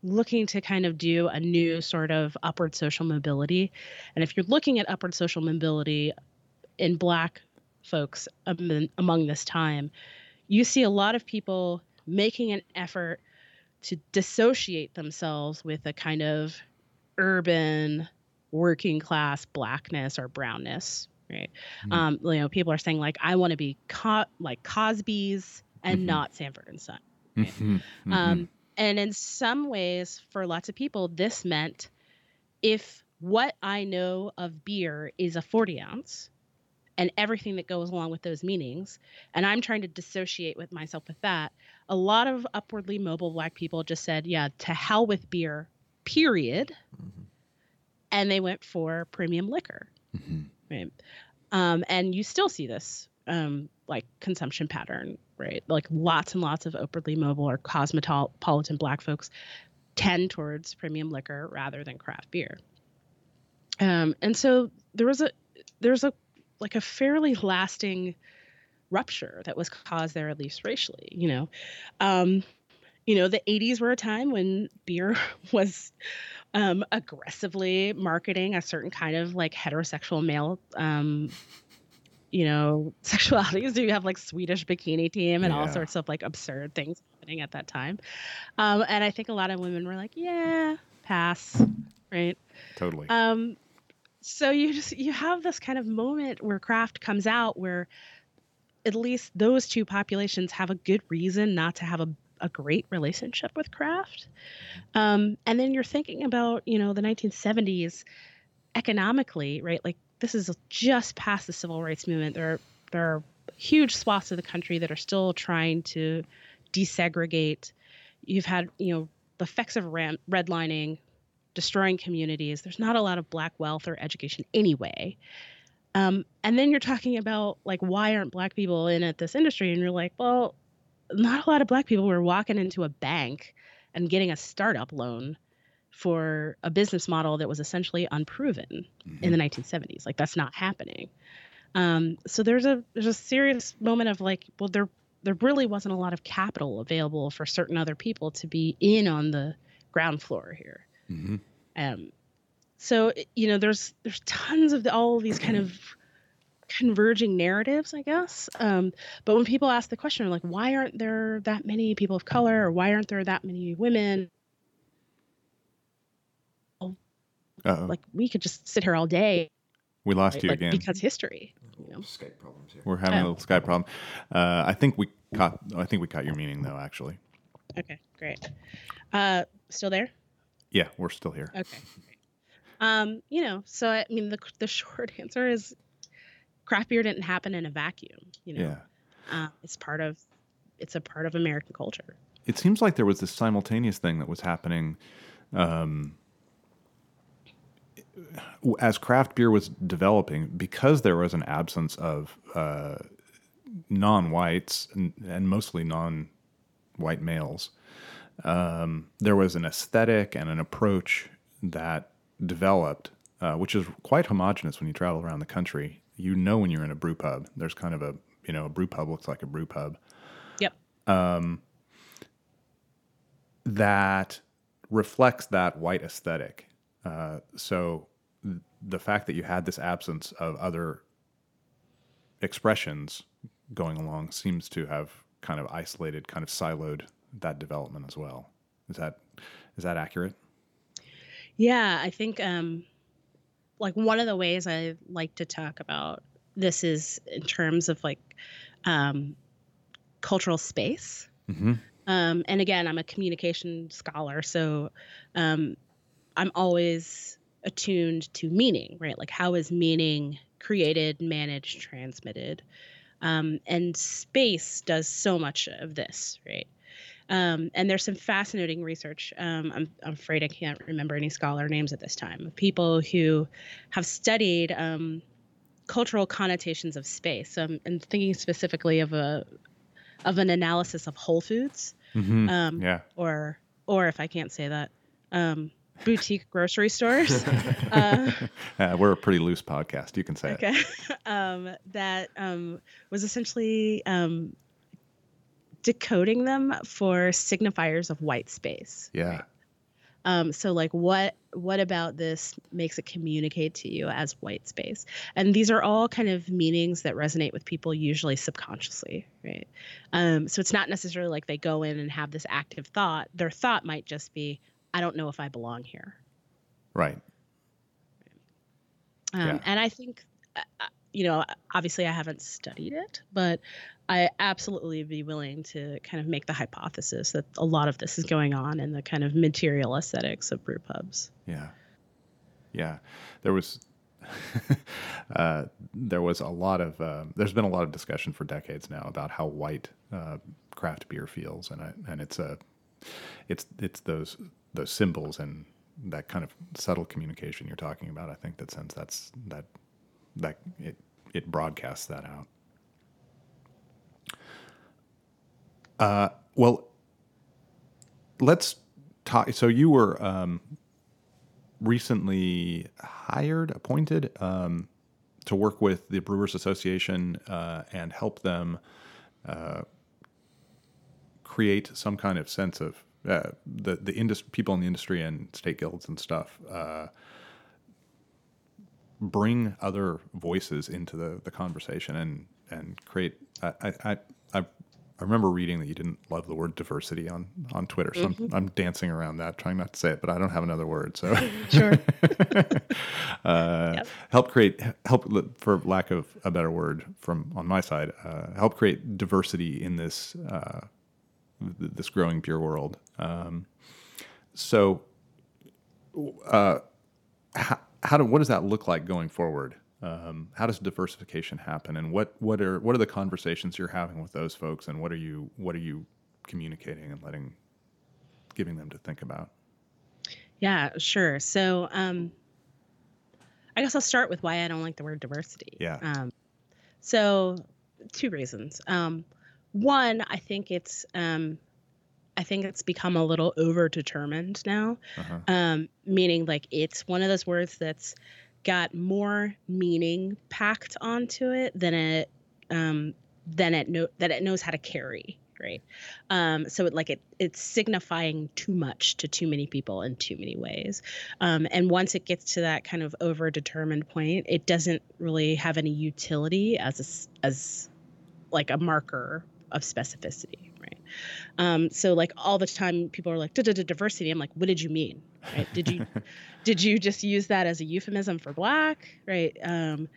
Speaker 3: looking to kind of do a new sort of upward social mobility. And if you're looking at upward social mobility in Black folks among this time, you see a lot of people making an effort to dissociate themselves with a kind of urban working class blackness or brownness right mm-hmm. um, you know people are saying like i want to be co- like cosby's and mm-hmm. not sanford and son right? mm-hmm. mm-hmm. um, and in some ways, for lots of people, this meant if what I know of beer is a 40 ounce and everything that goes along with those meanings, and I'm trying to dissociate with myself with that, a lot of upwardly mobile black people just said, yeah, to hell with beer, period. Mm-hmm. And they went for premium liquor. Mm-hmm. Right. Um, and you still see this um, like consumption pattern, right? Like lots and lots of upwardly mobile or cosmopolitan black folks tend towards premium liquor rather than craft beer. Um, and so there was a there's a like a fairly lasting rupture that was caused there, at least racially. You know, um, you know, the '80s were a time when beer was um, aggressively marketing a certain kind of like heterosexual male um, you know sexualities. Do you have like swedish bikini team and yeah. all sorts of like absurd things happening at that time? Um, and i think a lot of women were like yeah pass right?
Speaker 2: Totally.
Speaker 3: Um so you just you have this kind of moment where craft comes out where at least those two populations have a good reason not to have a, a great relationship with craft. Um, and then you're thinking about you know the 1970s economically right? Like this is just past the civil rights movement. There are, there are huge swaths of the country that are still trying to desegregate. You've had, you know, the effects of ram- redlining, destroying communities. There's not a lot of black wealth or education anyway. Um, and then you're talking about like why aren't black people in at this industry? And you're like, well, not a lot of black people were walking into a bank and getting a startup loan for a business model that was essentially unproven mm-hmm. in the 1970s. Like that's not happening. Um, so there's a there's a serious moment of like, well, there there really wasn't a lot of capital available for certain other people to be in on the ground floor here. Mm-hmm. Um, so you know, there's there's tons of the, all these kind of converging narratives, I guess. Um, but when people ask the question, like, why aren't there that many people of color, or why aren't there that many women Uh-oh. Like we could just sit here all day.
Speaker 2: We lost right? you
Speaker 3: like,
Speaker 2: again
Speaker 3: because history. You know?
Speaker 1: Skype problems here.
Speaker 2: We're having oh. a little Skype problem. Uh, I think we caught. I think we caught your meaning though. Actually.
Speaker 3: Okay, great. Uh, still there?
Speaker 2: Yeah, we're still here.
Speaker 3: Okay. Um, you know, so I mean, the the short answer is, craft beer didn't happen in a vacuum. You know, yeah. Uh, it's part of, it's a part of American culture.
Speaker 2: It seems like there was this simultaneous thing that was happening. Um, as craft beer was developing, because there was an absence of uh, non-whites and, and, mostly non-white males, um, there was an aesthetic and an approach that developed, uh, which is quite homogenous when you travel around the country. You know when you're in a brew pub. There's kind of a you know a brew pub looks like a brew pub.
Speaker 3: Yep.
Speaker 2: Um, that reflects that white aesthetic. Uh, so the fact that you had this absence of other expressions going along seems to have kind of isolated, kind of siloed that development as well. Is that is that accurate?
Speaker 3: Yeah, I think um, like one of the ways I like to talk about this is in terms of like um, cultural space. Mm-hmm. Um, and again, I'm a communication scholar, so um, I'm always attuned to meaning, right? Like how is meaning created, managed, transmitted? Um, and space does so much of this, right? Um, and there's some fascinating research. Um, I'm, I'm, afraid I can't remember any scholar names at this time of people who have studied um, cultural connotations of space. So I'm, I'm, thinking specifically of a of an analysis of Whole Foods,
Speaker 2: mm-hmm. Um, yeah,
Speaker 3: or or if I can't say that, um, boutique grocery stores. uh,
Speaker 2: uh, we're a pretty loose podcast. You can say
Speaker 3: okay. it. um, that um, was essentially um, decoding them for signifiers of white space.
Speaker 2: Yeah. Right?
Speaker 3: Um, so like what what about this makes it communicate to you as white space? And these are all kind of meanings that resonate with people usually subconsciously, right? Um, so it's not necessarily like they go in and have this active thought. Their thought might just be, I don't know if I belong here.
Speaker 2: Right.
Speaker 3: Um, yeah. And I think, uh, uh, you know, obviously I haven't studied it, but I absolutely be willing to kind of make the hypothesis that a lot of this is going on in the kind of material aesthetics of brew pubs.
Speaker 2: Yeah. Yeah. There was. uh, there was a lot of uh, there's been a lot of discussion for decades now about how white uh, craft beer feels and I, and it's a it's it's those those symbols and that kind of subtle communication you're talking about. I think that sense that's that that it it broadcasts that out. Uh, well, let's talk. So you were um, recently hired, appointed um, to work with the Brewers Association uh, and help them create some kind of sense of uh, the the industry, people in the industry and state guilds and stuff uh, bring other voices into the, the conversation and and create. I, I I I remember reading that you didn't love the word diversity on on Twitter, so mm-hmm. I'm, I'm, dancing around that, trying not to say it, but I don't have another word. So
Speaker 3: sure.
Speaker 2: uh, yep. Help create help for lack of a better word from on my side. Uh, help create diversity in this uh, this growing beer world. Um, so, uh, how, how do what does that look like going forward? Um, how does diversification happen, and what what are what are the conversations you're having with those folks, and what are you what are you communicating and letting giving them to think about?
Speaker 3: Yeah, sure. So, um, I guess I'll start with why I don't like the word diversity.
Speaker 2: Yeah.
Speaker 3: Um, so, two reasons. Um, one, I think it's um, I think it's become a little over determined now, uh-huh. um, meaning like it's one of those words that's got more meaning packed onto it than it um, than it know that it knows how to carry. Right. Um, so it like it it's signifying too much to too many people in too many ways. Um, and once it gets to that kind of over determined point, it doesn't really have any utility as a, as like a marker of specificity, right? Um, so like all the time people are like diversity. I'm like, what did you mean? Right? Did you did you just use that as a euphemism for black? Right? Um,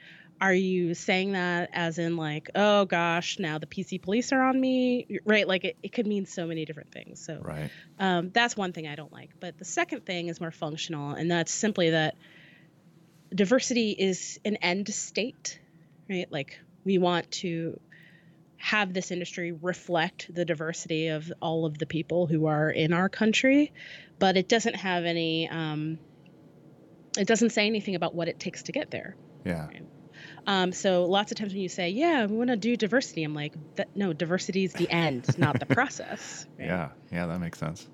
Speaker 3: are you saying that as in like, oh gosh, now the PC police are on me? Right? Like it, it could mean so many different things. So
Speaker 2: right.
Speaker 3: um, that's one thing I don't like. But the second thing is more functional, and that's simply that diversity is an end state, right? Like we want to have this industry reflect the diversity of all of the people who are in our country, but it doesn't have any. Um, it doesn't say anything about what it takes to get there.
Speaker 2: Yeah. Right?
Speaker 3: Um, so lots of times when you say, "Yeah, we want to do diversity," I'm like, "No, diversity is the end, not the process."
Speaker 2: Right? Yeah, yeah, that makes sense.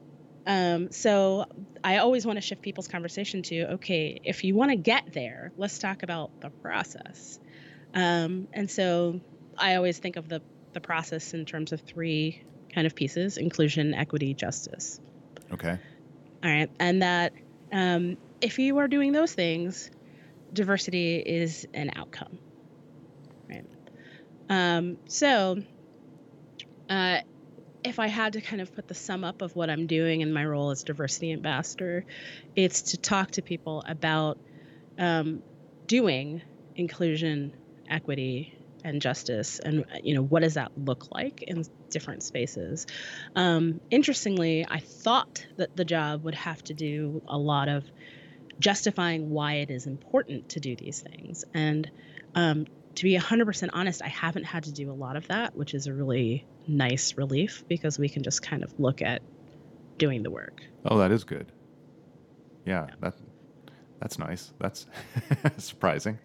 Speaker 3: Um, so I always want to shift people's conversation to, okay, if you want to get there, let's talk about the process. Um, and so I always think of the the process in terms of three kind of pieces inclusion, equity, justice.
Speaker 2: Okay.
Speaker 3: All right. And that um, if you are doing those things, diversity is an outcome. Right. Um, so, uh, if I had to kind of put the sum up of what I'm doing in my role as diversity ambassador, it's to talk to people about um, doing inclusion, equity, and justice and you know what does that look like in different spaces um, interestingly i thought that the job would have to do a lot of justifying why it is important to do these things and um, to be 100% honest, I haven't had to do a lot of that, which is a really nice relief because we can just kind of look at doing the work.
Speaker 2: Oh, that is good. Yeah, yeah. that that's nice. That's surprising.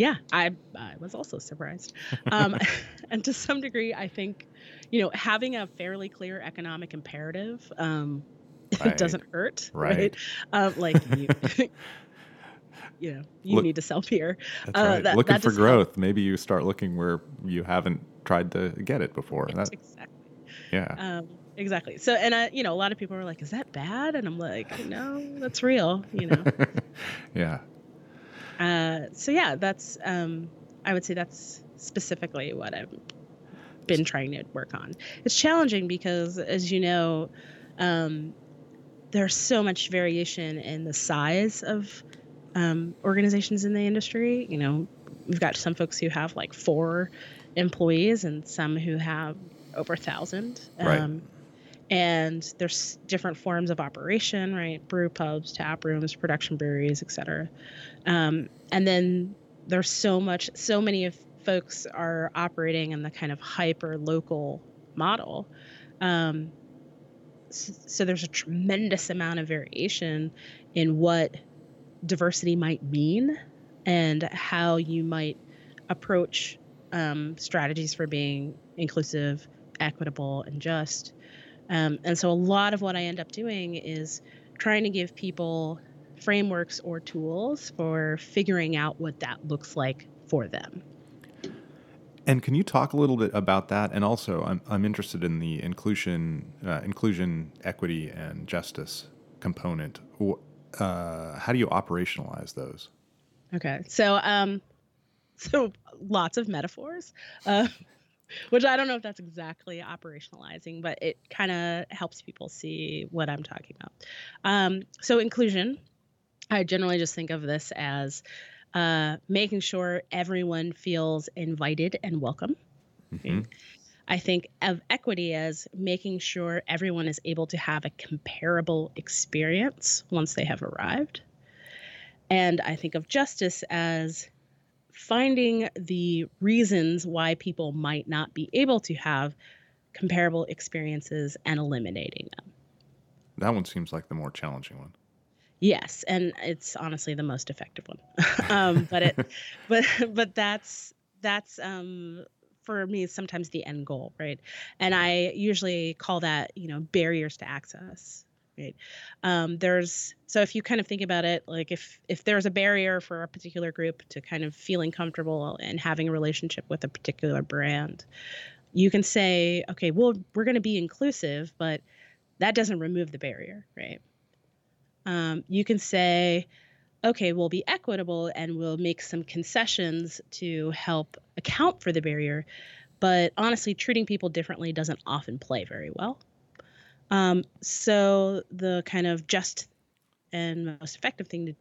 Speaker 3: Yeah, I I was also surprised, um, and to some degree, I think, you know, having a fairly clear economic imperative um, right. doesn't hurt, right? right? Um, like you, you know, you Look, need to sell beer.
Speaker 2: Uh, right. That, looking that for growth, help. maybe you start looking where you haven't tried to get it before.
Speaker 3: That, exactly.
Speaker 2: Yeah.
Speaker 3: Um, exactly. So, and I, you know, a lot of people are like, "Is that bad?" And I'm like, "No, that's real." You know.
Speaker 2: yeah.
Speaker 3: Uh, so yeah, that's um, I would say that's specifically what I've been trying to work on. It's challenging because, as you know, um, there's so much variation in the size of um, organizations in the industry. You know, we've got some folks who have like four employees and some who have over a thousand.
Speaker 2: Right. Um,
Speaker 3: and there's different forms of operation, right? Brew pubs, tap rooms, production breweries, etc. Um, and then there's so much, so many of folks are operating in the kind of hyper local model. Um, so, so there's a tremendous amount of variation in what diversity might mean and how you might approach um, strategies for being inclusive, equitable, and just. Um, and so a lot of what I end up doing is trying to give people frameworks or tools for figuring out what that looks like for them.
Speaker 2: And can you talk a little bit about that? And also, I'm, I'm interested in the inclusion, uh, inclusion, equity, and justice component uh, how do you operationalize those?
Speaker 3: Okay, so um, so lots of metaphors, uh, which I don't know if that's exactly operationalizing, but it kind of helps people see what I'm talking about. Um, so inclusion, I generally just think of this as uh, making sure everyone feels invited and welcome. Mm-hmm. I think of equity as making sure everyone is able to have a comparable experience once they have arrived. And I think of justice as finding the reasons why people might not be able to have comparable experiences and eliminating them.
Speaker 2: That one seems like the more challenging one.
Speaker 3: Yes, and it's honestly the most effective one. um, but it, but but that's that's um, for me sometimes the end goal, right? And I usually call that, you know, barriers to access. Um, there's so if you kind of think about it, like if if there's a barrier for a particular group to kind of feeling comfortable and having a relationship with a particular brand, you can say, okay, well, we're going to be inclusive, but that doesn't remove the barrier, right? Um, you can say, okay, we'll be equitable and we'll make some concessions to help account for the barrier. But honestly, treating people differently doesn't often play very well. Um, so the kind of just and most effective thing to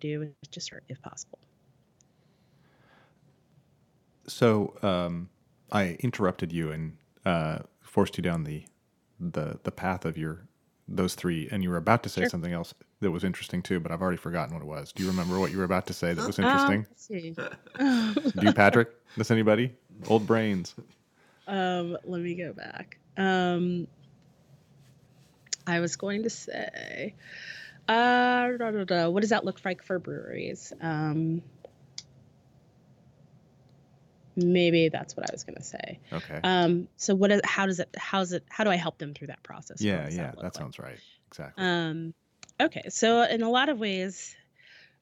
Speaker 3: do is just if possible.
Speaker 2: So um, I interrupted you and uh, forced you down the the the path of your those three, and you were about to say sure. something else that was interesting too, but I've already forgotten what it was. Do you remember what you were about to say that was interesting? Um, Do you, Patrick? Does anybody? Old brains.
Speaker 3: Um, let me go back. Um, I was going to say, uh, da, da, da, what does that look like for breweries? Um, maybe that's what I was going to say.
Speaker 2: Okay.
Speaker 3: Um, so what is, how does it, how's it, how do I help them through that process?
Speaker 2: Yeah. Yeah. That, that sounds right. Exactly.
Speaker 3: Um, okay. So in a lot of ways,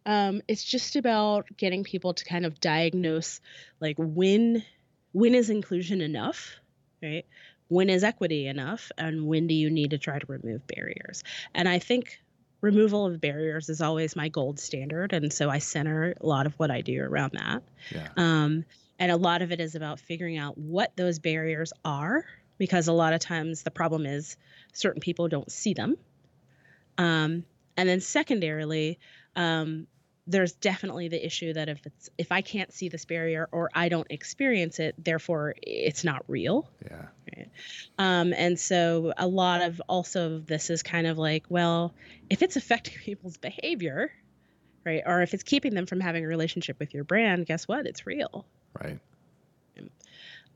Speaker 3: um, it's just about getting people to kind of diagnose like when, when is inclusion enough, right? When is equity enough? And when do you need to try to remove barriers? And I think removal of barriers is always my gold standard and so i center a lot of what i do around that
Speaker 2: yeah.
Speaker 3: um, and a lot of it is about figuring out what those barriers are, because a lot of times the problem is certain people don't see them. Um, and then secondarily, um, there's definitely the issue that if it's if I can't see this barrier or I don't experience it, therefore it's not real.
Speaker 2: Yeah.
Speaker 3: Right? Um, and so a lot of also this is kind of like, well, if it's affecting people's behavior, right? Or if it's keeping them from having a relationship with your brand, guess what? It's real.
Speaker 2: Right.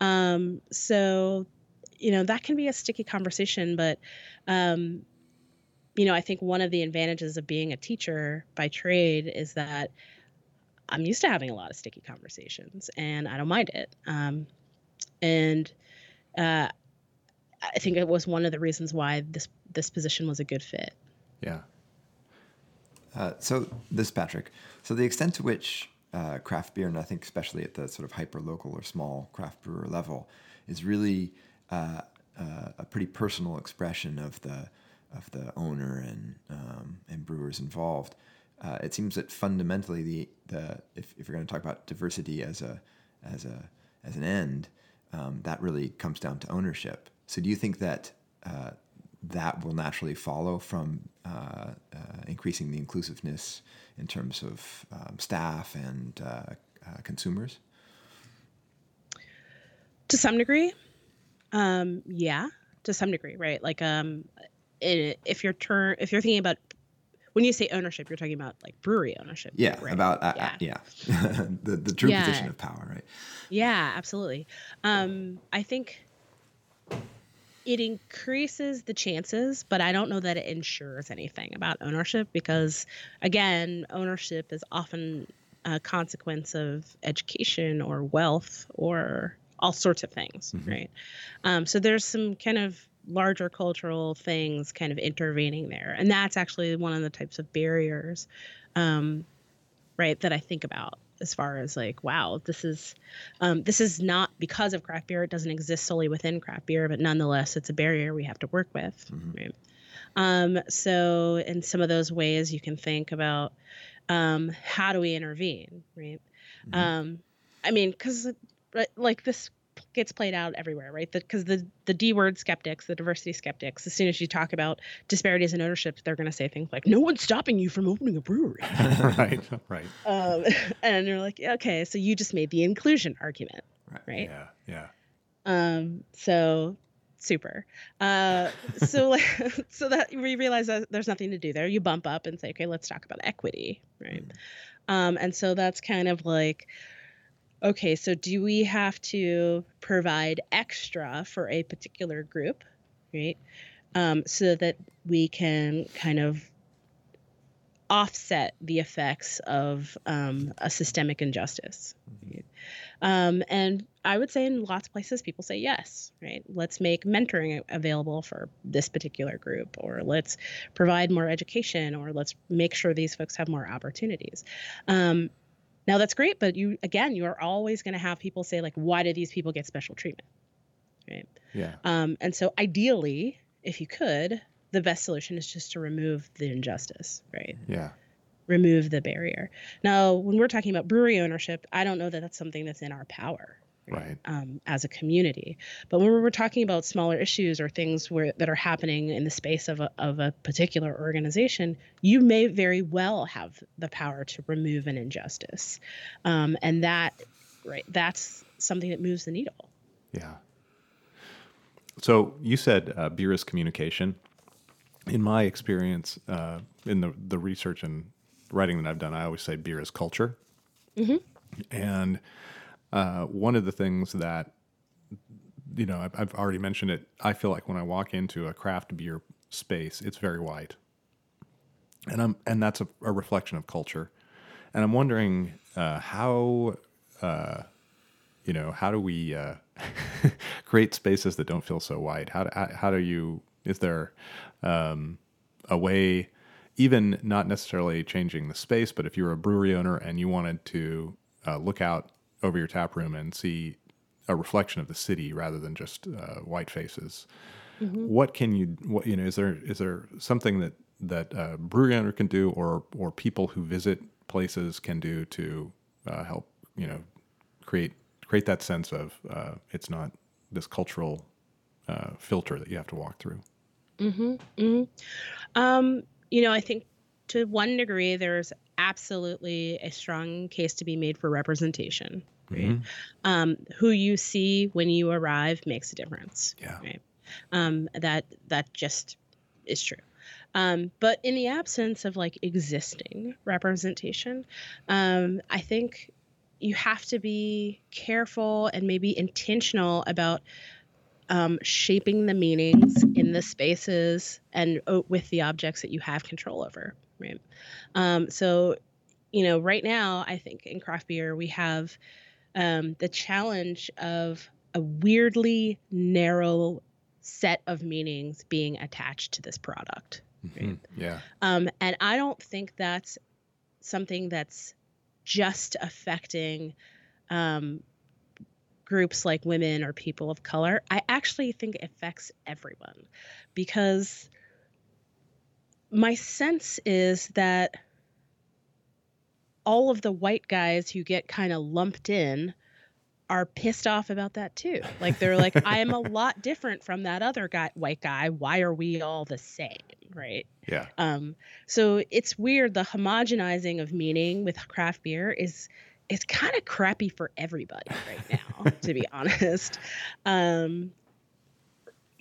Speaker 3: Um, so, you know, that can be a sticky conversation, but, um, you know, I think one of the advantages of being a teacher by trade is that I'm used to having a lot of sticky conversations and I don't mind it. Um, and uh, I think it was one of the reasons why this this position was a good fit.
Speaker 2: Yeah.
Speaker 1: Uh, so this Patrick, so the extent to which uh, craft beer, and I think especially at the sort of hyper local or small craft brewer level, is really uh, uh, a pretty personal expression of the of the owner and um, and brewers involved. Uh, it seems that fundamentally the the if, if you're going to talk about diversity as a as a as an end, um, that really comes down to ownership. So do you think that uh, that will naturally follow from uh, uh, increasing the inclusiveness in terms of um, staff and uh, uh, consumers?
Speaker 3: To some degree, um, yeah, to some degree, right? Like, um, if you're turn, if you're thinking about when you say ownership, you're talking about like brewery ownership.
Speaker 1: Yeah,
Speaker 3: right?
Speaker 1: about uh, yeah, yeah. the the true
Speaker 3: Yeah.
Speaker 1: position of power, right?
Speaker 3: Yeah, absolutely. Um, I think it increases the chances, but I don't know that it ensures anything about ownership because, again, ownership is often a consequence of education or wealth or all sorts of things,
Speaker 1: Mhm.
Speaker 3: right? Um, so there's some kind of larger cultural things kind of intervening there, and that's actually one of the types of barriers, um, right, that I think about as far as like, wow, this is um, this is not because of craft beer. It doesn't exist solely within craft beer, but nonetheless, it's a barrier we have to work with.
Speaker 1: Mhm.
Speaker 3: Right? Um, so, in some of those ways, you can think about um, how do we intervene, right?
Speaker 1: Mhm.
Speaker 3: Um, I mean, because like this gets played out everywhere, right? Because the, the D word skeptics, the diversity skeptics, as soon as you talk about disparities in ownership, they're going to say things like, "No one's stopping you from opening a brewery."
Speaker 2: right. Right.
Speaker 3: um, and you're like, okay, so you just made the inclusion argument,
Speaker 1: Right.
Speaker 3: right?
Speaker 2: Yeah. Yeah.
Speaker 3: Um, so super. Uh, so like, so that we realize that there's nothing to do there. You bump up and say, okay, let's talk about equity, right? Um, and so that's kind of like, okay, so do we have to provide extra for a particular group, right? Um, so that we can kind of offset the effects of um, a systemic injustice. right? Um, and I would say in lots of places, people say yes, right? Let's make mentoring available for this particular group, or let's provide more education, or let's make sure these folks have more opportunities. Um, now that's great, but you again, you are always going to have people say like, why do these people get special treatment, right?
Speaker 2: Yeah.
Speaker 3: Um, and so ideally, if you could, the best solution is just to remove the injustice, right?
Speaker 2: Yeah.
Speaker 3: remove the barrier. Now, when we're talking about brewery ownership, I don't know that that's something that's in our power.
Speaker 2: Right.
Speaker 3: Um, as a community, but when we're talking about smaller issues or things where that are happening in the space of a, of a particular organization, you may very well have the power to remove an injustice, um, and that, right, that's something that moves the needle.
Speaker 2: Yeah. So you said uh, beer is communication. In my experience, uh, in the the research and writing that I've done, I always say beer is culture.
Speaker 3: Mhm.
Speaker 2: And uh, one of the things that you know I've, I've already mentioned it. I feel like when I walk into a craft beer space, it's very white, and I'm and that's a, a reflection of culture. And I'm wondering uh, how uh, you know how do we uh, create spaces that don't feel so white? How do, how, do you? Is there um, a way, even not necessarily changing the space, but if you were a brewery owner and you wanted to uh, look out over your tap room and see a reflection of the city rather than just uh, white faces, what can you? What you know? Is there is there something that that a brewery owner can do, or or people who visit places can do to uh, help? You know, create create that sense of uh, it's not this cultural uh, filter that you have to walk through.
Speaker 3: Mm-hmm. mm-hmm. Um, you know, I think to one degree, there's absolutely a strong case to be made for representation. Right?
Speaker 2: Mhm.
Speaker 3: Um, who you see when you arrive makes a difference.
Speaker 2: Yeah.
Speaker 3: Right. Um, that that just is true. Um, but in the absence of like existing representation, um, I think you have to be careful and maybe intentional about um, shaping the meanings in the spaces and uh, with the objects that you have control over. Right. Um, so, you know, right now, I think in craft beer, we have um, the challenge of a weirdly narrow set of meanings being attached to this product.
Speaker 2: Right? Mm-hmm. Yeah.
Speaker 3: Um, and I don't think that's something that's just affecting um, groups like women or people of color. I actually think it affects everyone because my sense is that all of the white guys who get kind of lumped in are pissed off about that too. Like they're like, I am a lot different from that other guy, white guy. Why are we all the same? Right.
Speaker 2: Yeah.
Speaker 3: Um, so it's weird. The homogenizing of meaning with craft beer is is kind of crappy for everybody right now, to be honest. Um,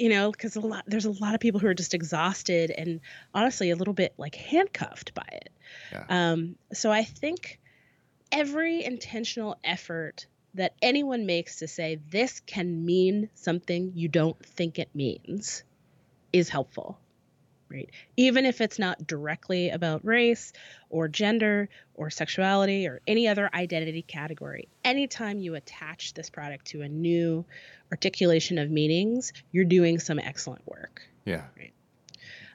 Speaker 3: you know, because a lot there's a lot of people who are just exhausted and honestly a little bit like handcuffed by it. Yeah. Um, so I think every intentional effort that anyone makes to say this can mean something you don't think it means is helpful right even if it's not directly about race or gender or sexuality or any other identity category anytime you attach this product to a new articulation of meanings you're doing some excellent work
Speaker 2: yeah
Speaker 3: right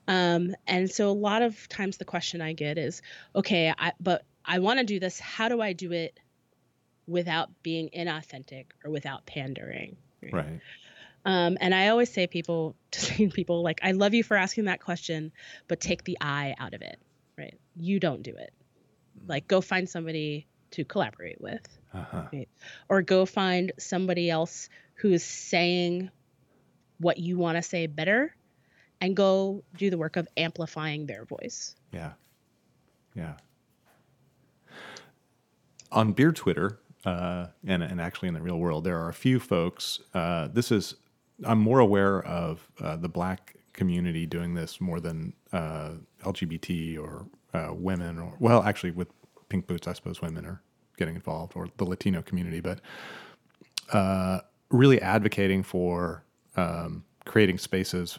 Speaker 3: um, and so a lot of times the question i get is okay I, but i want to do this how do i do it without being inauthentic or without pandering.
Speaker 2: Right. right.
Speaker 3: Um, and I always say people to people like, I love you for asking that question, but take the I out of it. Right. You don't do it. Like go find somebody to collaborate with. Uh-huh. Right? Or go find somebody else who is saying what you want to say better and go do the work of amplifying their voice.
Speaker 2: Yeah. Yeah. On beer Twitter, uh, and and actually in the real world, there are a few folks. Uh, this is I'm more aware of uh, the black community doing this more than uh, LGBT or uh, women, or well, actually with Pink Boots, I suppose women are getting involved, or the Latino community, but uh, really advocating for um, creating spaces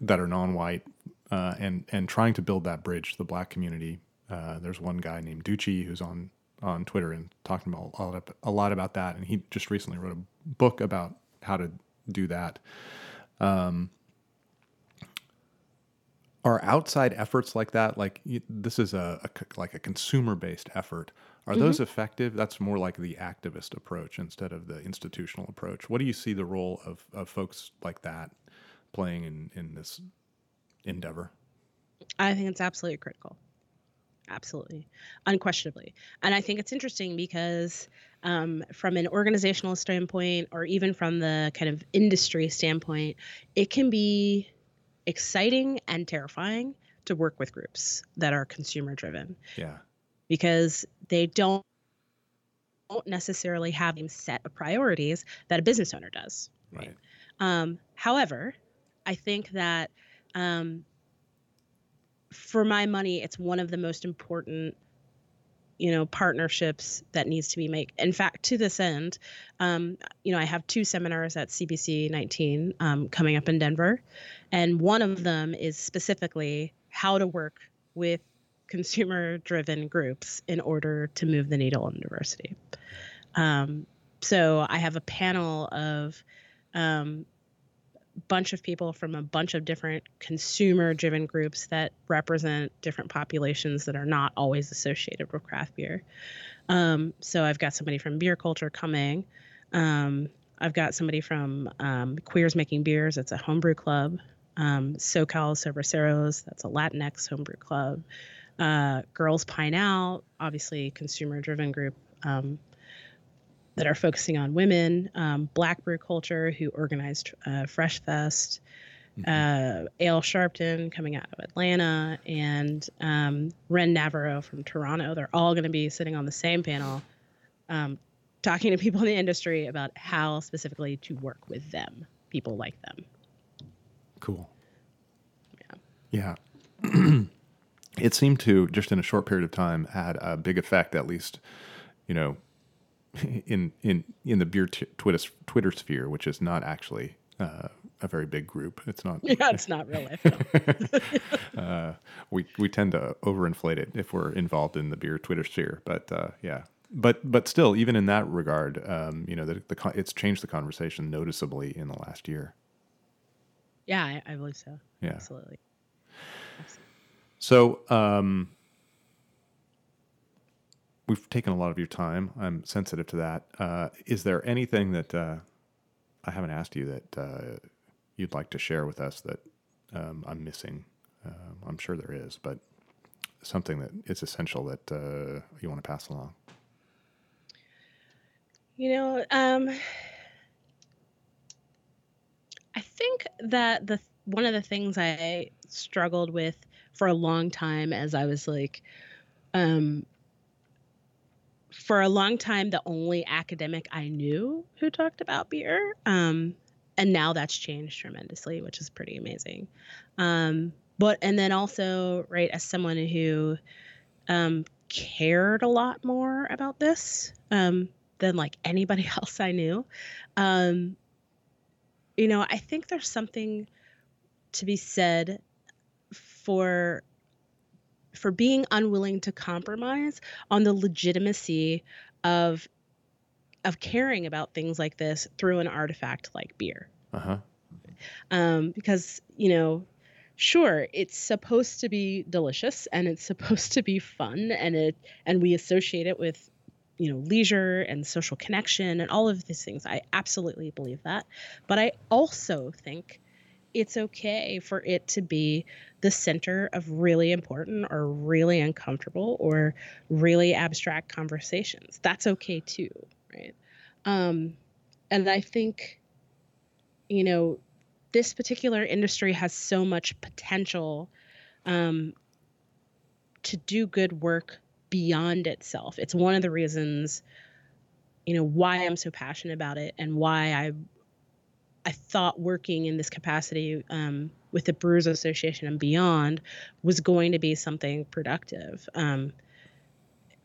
Speaker 2: that are non-white and and trying to build that bridge, to the black community. there's one guy named Ducci who's on on Twitter and talking about a lot about that. And he just recently wrote a book about how to do that. Um, are outside efforts like that like this is a, a like a consumer based effort are mm-hmm. those effective that's more like the activist approach instead of the institutional approach what do you see the role of, of folks like that playing in in this endeavor
Speaker 3: i think it's absolutely critical Absolutely, unquestionably. And I think it's interesting because, um, from an organizational standpoint, or even from the kind of industry standpoint, it can be exciting and terrifying to work with groups that are consumer driven.
Speaker 2: Yeah.
Speaker 3: Because they don't don't necessarily have a set of priorities that a business owner does.
Speaker 2: Right.
Speaker 3: Um, however, I think that um, for my money, it's one of the most important you know partnerships that needs to be made in fact to this end um, you know i have two seminars at cbc 19 um, coming up in denver and one of them is specifically how to work with consumer driven groups in order to move the needle on diversity. Um, so i have a panel of um, bunch of people from a bunch of different consumer driven groups that represent different populations that are not always associated with craft beer. Um, so I've got somebody from beer culture coming. Um, I've got somebody from um, Queers Making Beers, it's a homebrew club. Um, SoCal Cerveceros, that's a Latinx homebrew club. Uh, Girls Pint Out, obviously consumer driven group. Um, that are focusing on women, um, Black Brew Culture, who organized uh, Fresh Fest, mm-hmm. uh, Ale Sharpton coming out of Atlanta, and um, Ren Navarro from Toronto. They're all going to be sitting on the same panel, um, talking to people in the industry about how specifically to work with them, people like them.
Speaker 2: Cool.
Speaker 3: Yeah.
Speaker 2: Yeah. it seemed to just in a short period of time had a big effect, at least, you know, in in in the beer t- Twitter Twitter sphere, which is not actually uh, a very big group. It's not.
Speaker 3: Yeah, it's not real life.
Speaker 2: No. uh, we we tend to overinflate it if we're involved in the beer Twitter sphere, but uh, yeah. But but still, even in that regard, um, you know, the, the it's changed the conversation noticeably in the last year.
Speaker 3: Yeah, I, I believe so.
Speaker 2: Yeah,
Speaker 3: absolutely.
Speaker 2: absolutely. So, um, we've taken a lot of your time. I'm sensitive to that. Uh, is there anything that uh, I haven't asked you that uh, you'd like to share with us that um, I'm missing? Um, I'm sure there is, but something that is essential that uh, you want to pass along.
Speaker 3: You know, um, I think that the one of the things I struggled with for a long time as I was like um, for a long time the only academic I knew who talked about beer. Um, and now that's changed tremendously, which is pretty amazing. Um, but and then also, right, as someone who um, cared a lot more about this um, than like anybody else I knew, um, you know, I think there's something to be said for for being unwilling to compromise on the legitimacy of of caring about things like this through an artifact like beer.
Speaker 2: Uh-huh.
Speaker 3: Um, because you know, sure, it's supposed to be delicious and it's supposed to be fun, and it and we associate it with you know leisure and social connection and all of these things. I absolutely believe that, but I also think it's okay for it to be the center of really important or really uncomfortable or really abstract conversations. That's okay too, right? Um, and I think, you know, this particular industry has so much potential um, to do good work beyond itself. It's one of the reasons, you know, why I'm so passionate about it and why I I thought working in this capacity um, with the Brewers Association and beyond was going to be something productive. Um,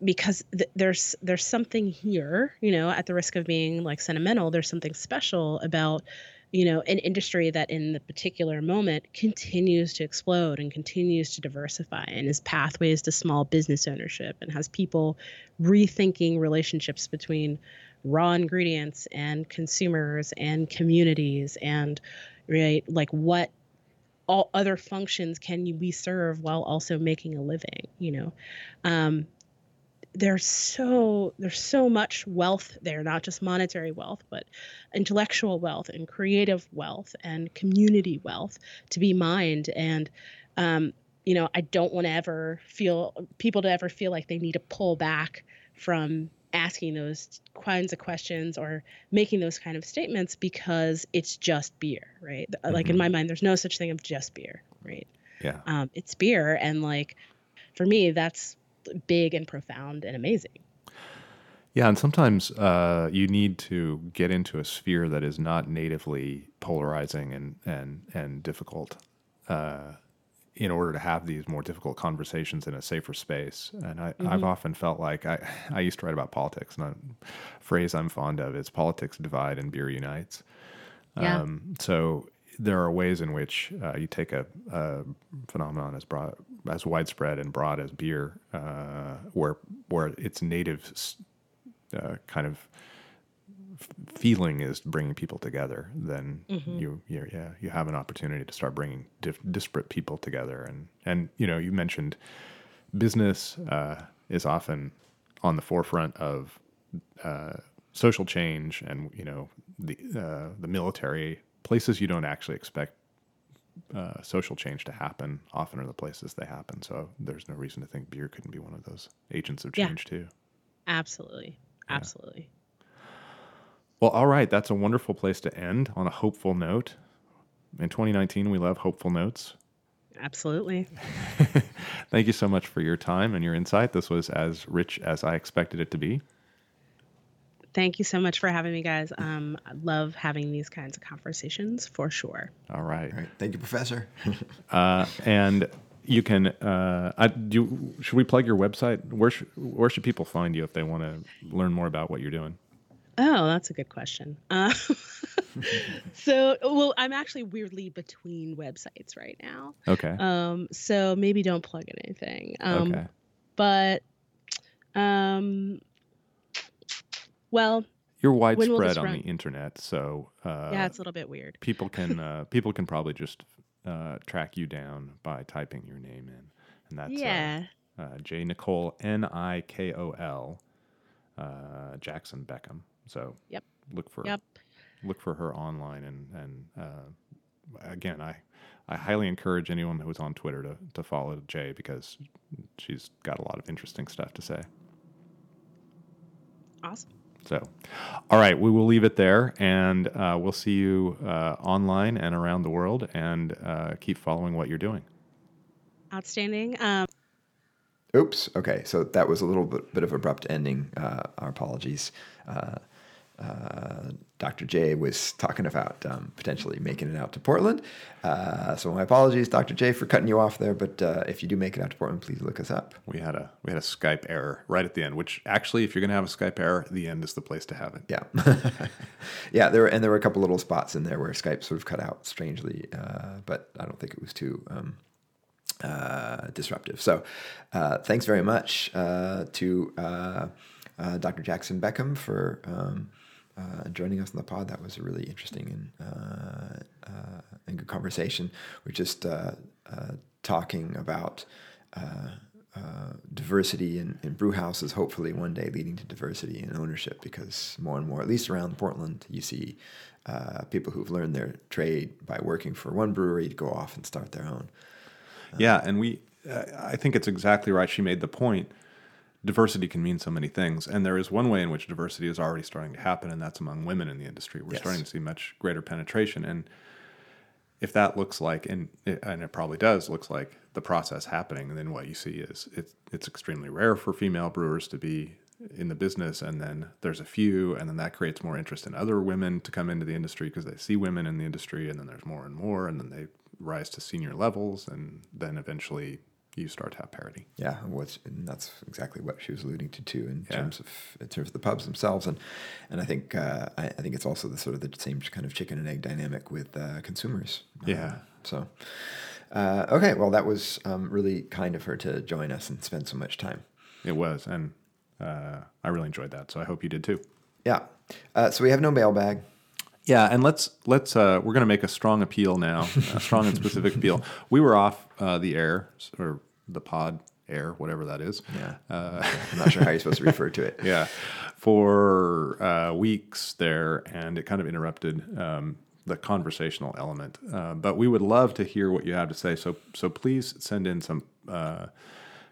Speaker 3: because th- there's there's something here, you know, at the risk of being like sentimental, there's something special about, you know, an industry that in the particular moment continues to explode and continues to diversify and is pathways to small business ownership and has people rethinking relationships between raw ingredients and consumers and communities and right like what all other functions can you we serve while also making a living you know? Um, there's so there's so much wealth there not just monetary wealth but intellectual wealth and creative wealth and community wealth to be mined. And um, you know i don't want to ever feel people to ever feel like they need to pull back from asking those kinds of questions or making those kind of statements because it's just beer, right? Mm-hmm. Like in my mind, there's no such thing of just beer, right?
Speaker 2: Yeah.
Speaker 3: Um, it's beer, and like for me, that's big and profound and amazing.
Speaker 2: Yeah, and sometimes uh, you need to get into a sphere that is not natively polarizing and and and difficult. Uh, in order to have these more difficult conversations in a safer space. And I, have mm-hmm. often felt like I, I used to write about politics, and a phrase I'm fond of is politics divide and beer unites.
Speaker 3: Yeah. Um,
Speaker 2: so there are ways in which uh, you take a, a, phenomenon as broad, as widespread and broad as beer, uh, where where its native uh, kind of feeling is bringing people together, then mm-hmm. you, you yeah you have an opportunity to start bringing dif- disparate people together. And and you know you mentioned business uh, is often on the forefront of uh, social change, and you know the uh, the military places you don't actually expect uh, social change to happen often are the places they happen. So there's no reason to think beer couldn't be one of those agents of change yeah. too.
Speaker 3: Absolutely, absolutely.
Speaker 2: Well, all right. That's a wonderful place to end on a hopeful note. In 2019, we love hopeful notes.
Speaker 3: Absolutely.
Speaker 2: Thank you so much for your time and your insight. This was as rich as I expected it to be.
Speaker 3: Thank you so much for having me, guys. Um, I love having these kinds of conversations for sure.
Speaker 2: All right.
Speaker 1: All right. Thank you, Professor.
Speaker 2: uh, and You can. Uh, I, do you, should we plug your website? Where should where should people find you if they want to learn more about what you're doing?
Speaker 3: Oh, that's a good question. Uh, so, well, I'm actually weirdly between websites right now.
Speaker 2: Okay.
Speaker 3: Um, so maybe don't plug in anything. Um,
Speaker 2: okay.
Speaker 3: But, um, well,
Speaker 2: You're widespread on
Speaker 3: run?
Speaker 2: the internet, so uh,
Speaker 3: yeah, it's a little bit weird.
Speaker 2: people can uh, people can probably just uh, track you down by typing your name in, and that's
Speaker 3: yeah.
Speaker 2: uh, uh, J Nikol N I K O L uh, Jackson Beckham. So
Speaker 3: Yep.
Speaker 2: look for
Speaker 3: Yep.
Speaker 2: look for her online, and and uh, again, I I highly encourage anyone who's on Twitter to to follow Jay because she's got a lot of interesting stuff to say.
Speaker 3: Awesome.
Speaker 2: So, all right, we will leave it there, and uh, we'll see you uh, online and around the world, and uh, keep following what you're doing.
Speaker 3: Outstanding. Um,
Speaker 1: Oops. Okay, so that was a little bit, bit of abrupt ending. Uh, our apologies. Uh, Dr. J was talking about um, potentially making it out to Portland. Uh, so my apologies, Dr. J, for cutting you off there. But uh, if you do make it out to Portland, please look us up.
Speaker 2: We had a we had a Skype error right at the end, which actually, if you're going to have a Skype error, the end is the place to have it.
Speaker 1: Yeah, yeah. There were, and there were a couple little spots in there where Skype sort of cut out strangely, uh, but I don't think it was too um, uh, disruptive. So, uh, thanks very much uh, to uh, uh, Dr. Jackson Beckham for um, uh, joining us on the pod. That was a really interesting and uh, uh, and good conversation. We're just uh, uh, talking about. Uh, uh, diversity in, in brew houses, hopefully one day leading to diversity in ownership, because more and more, at least around Portland, you see uh, people who've learned their trade by working for one brewery to go off and start their own.
Speaker 2: Yeah, and we, uh, I think it's exactly right. She made the point. Diversity can mean so many things, and there is one way in which diversity is already starting to happen, and that's among women in the industry. We're
Speaker 1: Yes.
Speaker 2: starting to see much greater penetration, and if that looks like, and it, and it probably does, looks like the process happening, then what you see is it's it's extremely rare for female brewers to be in the business, and then there's a few, and then that creates more interest in other women to come into the industry because they see women in the industry, and then there's more and more, and then they rise to senior levels, and then eventually you start to have parity.
Speaker 1: Yeah, and what's and that's exactly what she was alluding to too in
Speaker 2: Yeah.
Speaker 1: terms of in terms of the pubs themselves, and and I think uh, I, I think it's also the sort of the same kind of chicken and egg dynamic with uh, consumers.
Speaker 2: Yeah.
Speaker 1: Uh, so. Uh, okay, well, that was um, really kind of her to join us and spend so much time.
Speaker 2: It was, and uh, I really enjoyed that. So I hope you did too.
Speaker 1: Yeah. Uh, so we have no mailbag.
Speaker 2: Yeah, and let's let's uh, we're going to make a strong appeal now, a strong and specific appeal. We were off uh, the air or the pod air, whatever that is.
Speaker 1: Yeah.
Speaker 2: Uh,
Speaker 1: I'm not sure how you're supposed to refer to it.
Speaker 2: yeah, for uh, weeks there, and it kind of interrupted um, the conversational element. Uh, but we would love to hear what you have to say. So so please send in some uh,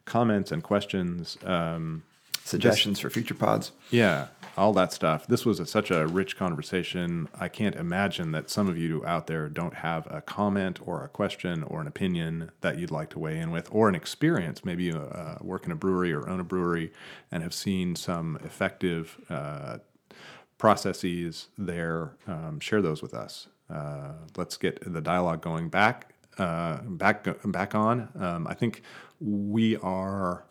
Speaker 2: comments and questions. Um,
Speaker 1: Suggestions for future pods.
Speaker 2: yeah, all that stuff. This was a, such a rich conversation. I can't imagine that some of you out there don't have a comment or a question or an opinion that you'd like to weigh in with, or an experience. Maybe you uh, work in a brewery or own a brewery and have seen some effective uh, processes there. Um, share those with us. Uh, let's get the dialogue going back. Uh, back back on. Um, I think we are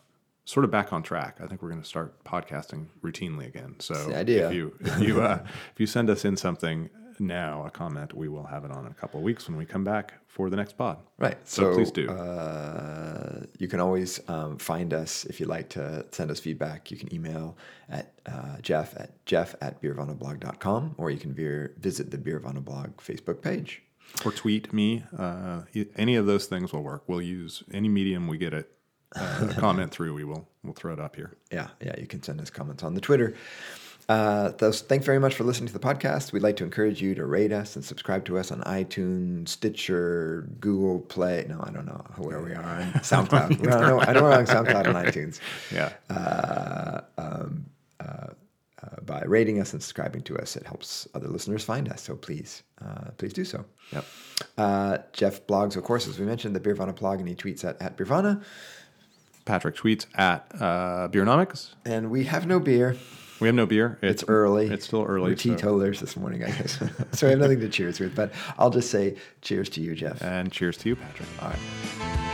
Speaker 2: sort of back on track. I think we're going to start podcasting routinely again. So if you if you uh, if you send us in something now, a comment, we will have it on in a couple of weeks when we come back for the next pod.
Speaker 1: Right.
Speaker 2: So
Speaker 1: So,
Speaker 2: please do.
Speaker 1: Uh, you can always um, find us if you'd like to send us feedback. You can email at uh, Jeff at Jeff at beervanablog.com or you can veer, visit the Beervana blog Facebook page.
Speaker 2: Or tweet me. Uh, any of those things will work. We'll use any medium we get it. Uh, comment through, we will we'll throw it up here.
Speaker 1: Yeah, yeah, you can send us comments on the Twitter. Uh, those, thanks very much for listening to the podcast. We'd like to encourage you to rate us and subscribe to us on iTunes, Stitcher, Google Play. No, I don't know where we are on SoundCloud. I, don't know, I know we're on SoundCloud and iTunes.
Speaker 2: Yeah.
Speaker 1: uh, um, uh, uh, by rating us and subscribing to us. It helps other listeners find us. So please, uh, please do so.
Speaker 2: Yep.
Speaker 1: Uh, Jeff blogs, of course, as we mentioned, the Beervana blog, and he tweets at, at Beervana.
Speaker 2: Patrick tweets at uh, Beernomics.
Speaker 1: And we have no beer.
Speaker 2: We have no beer.
Speaker 1: It's, early.
Speaker 2: It's still early.
Speaker 1: We're
Speaker 2: so-
Speaker 1: teetotalers this morning, I guess. so we have nothing to cheers with. But I'll just say cheers to you, Jeff.
Speaker 2: And cheers to you, Patrick.
Speaker 1: All right.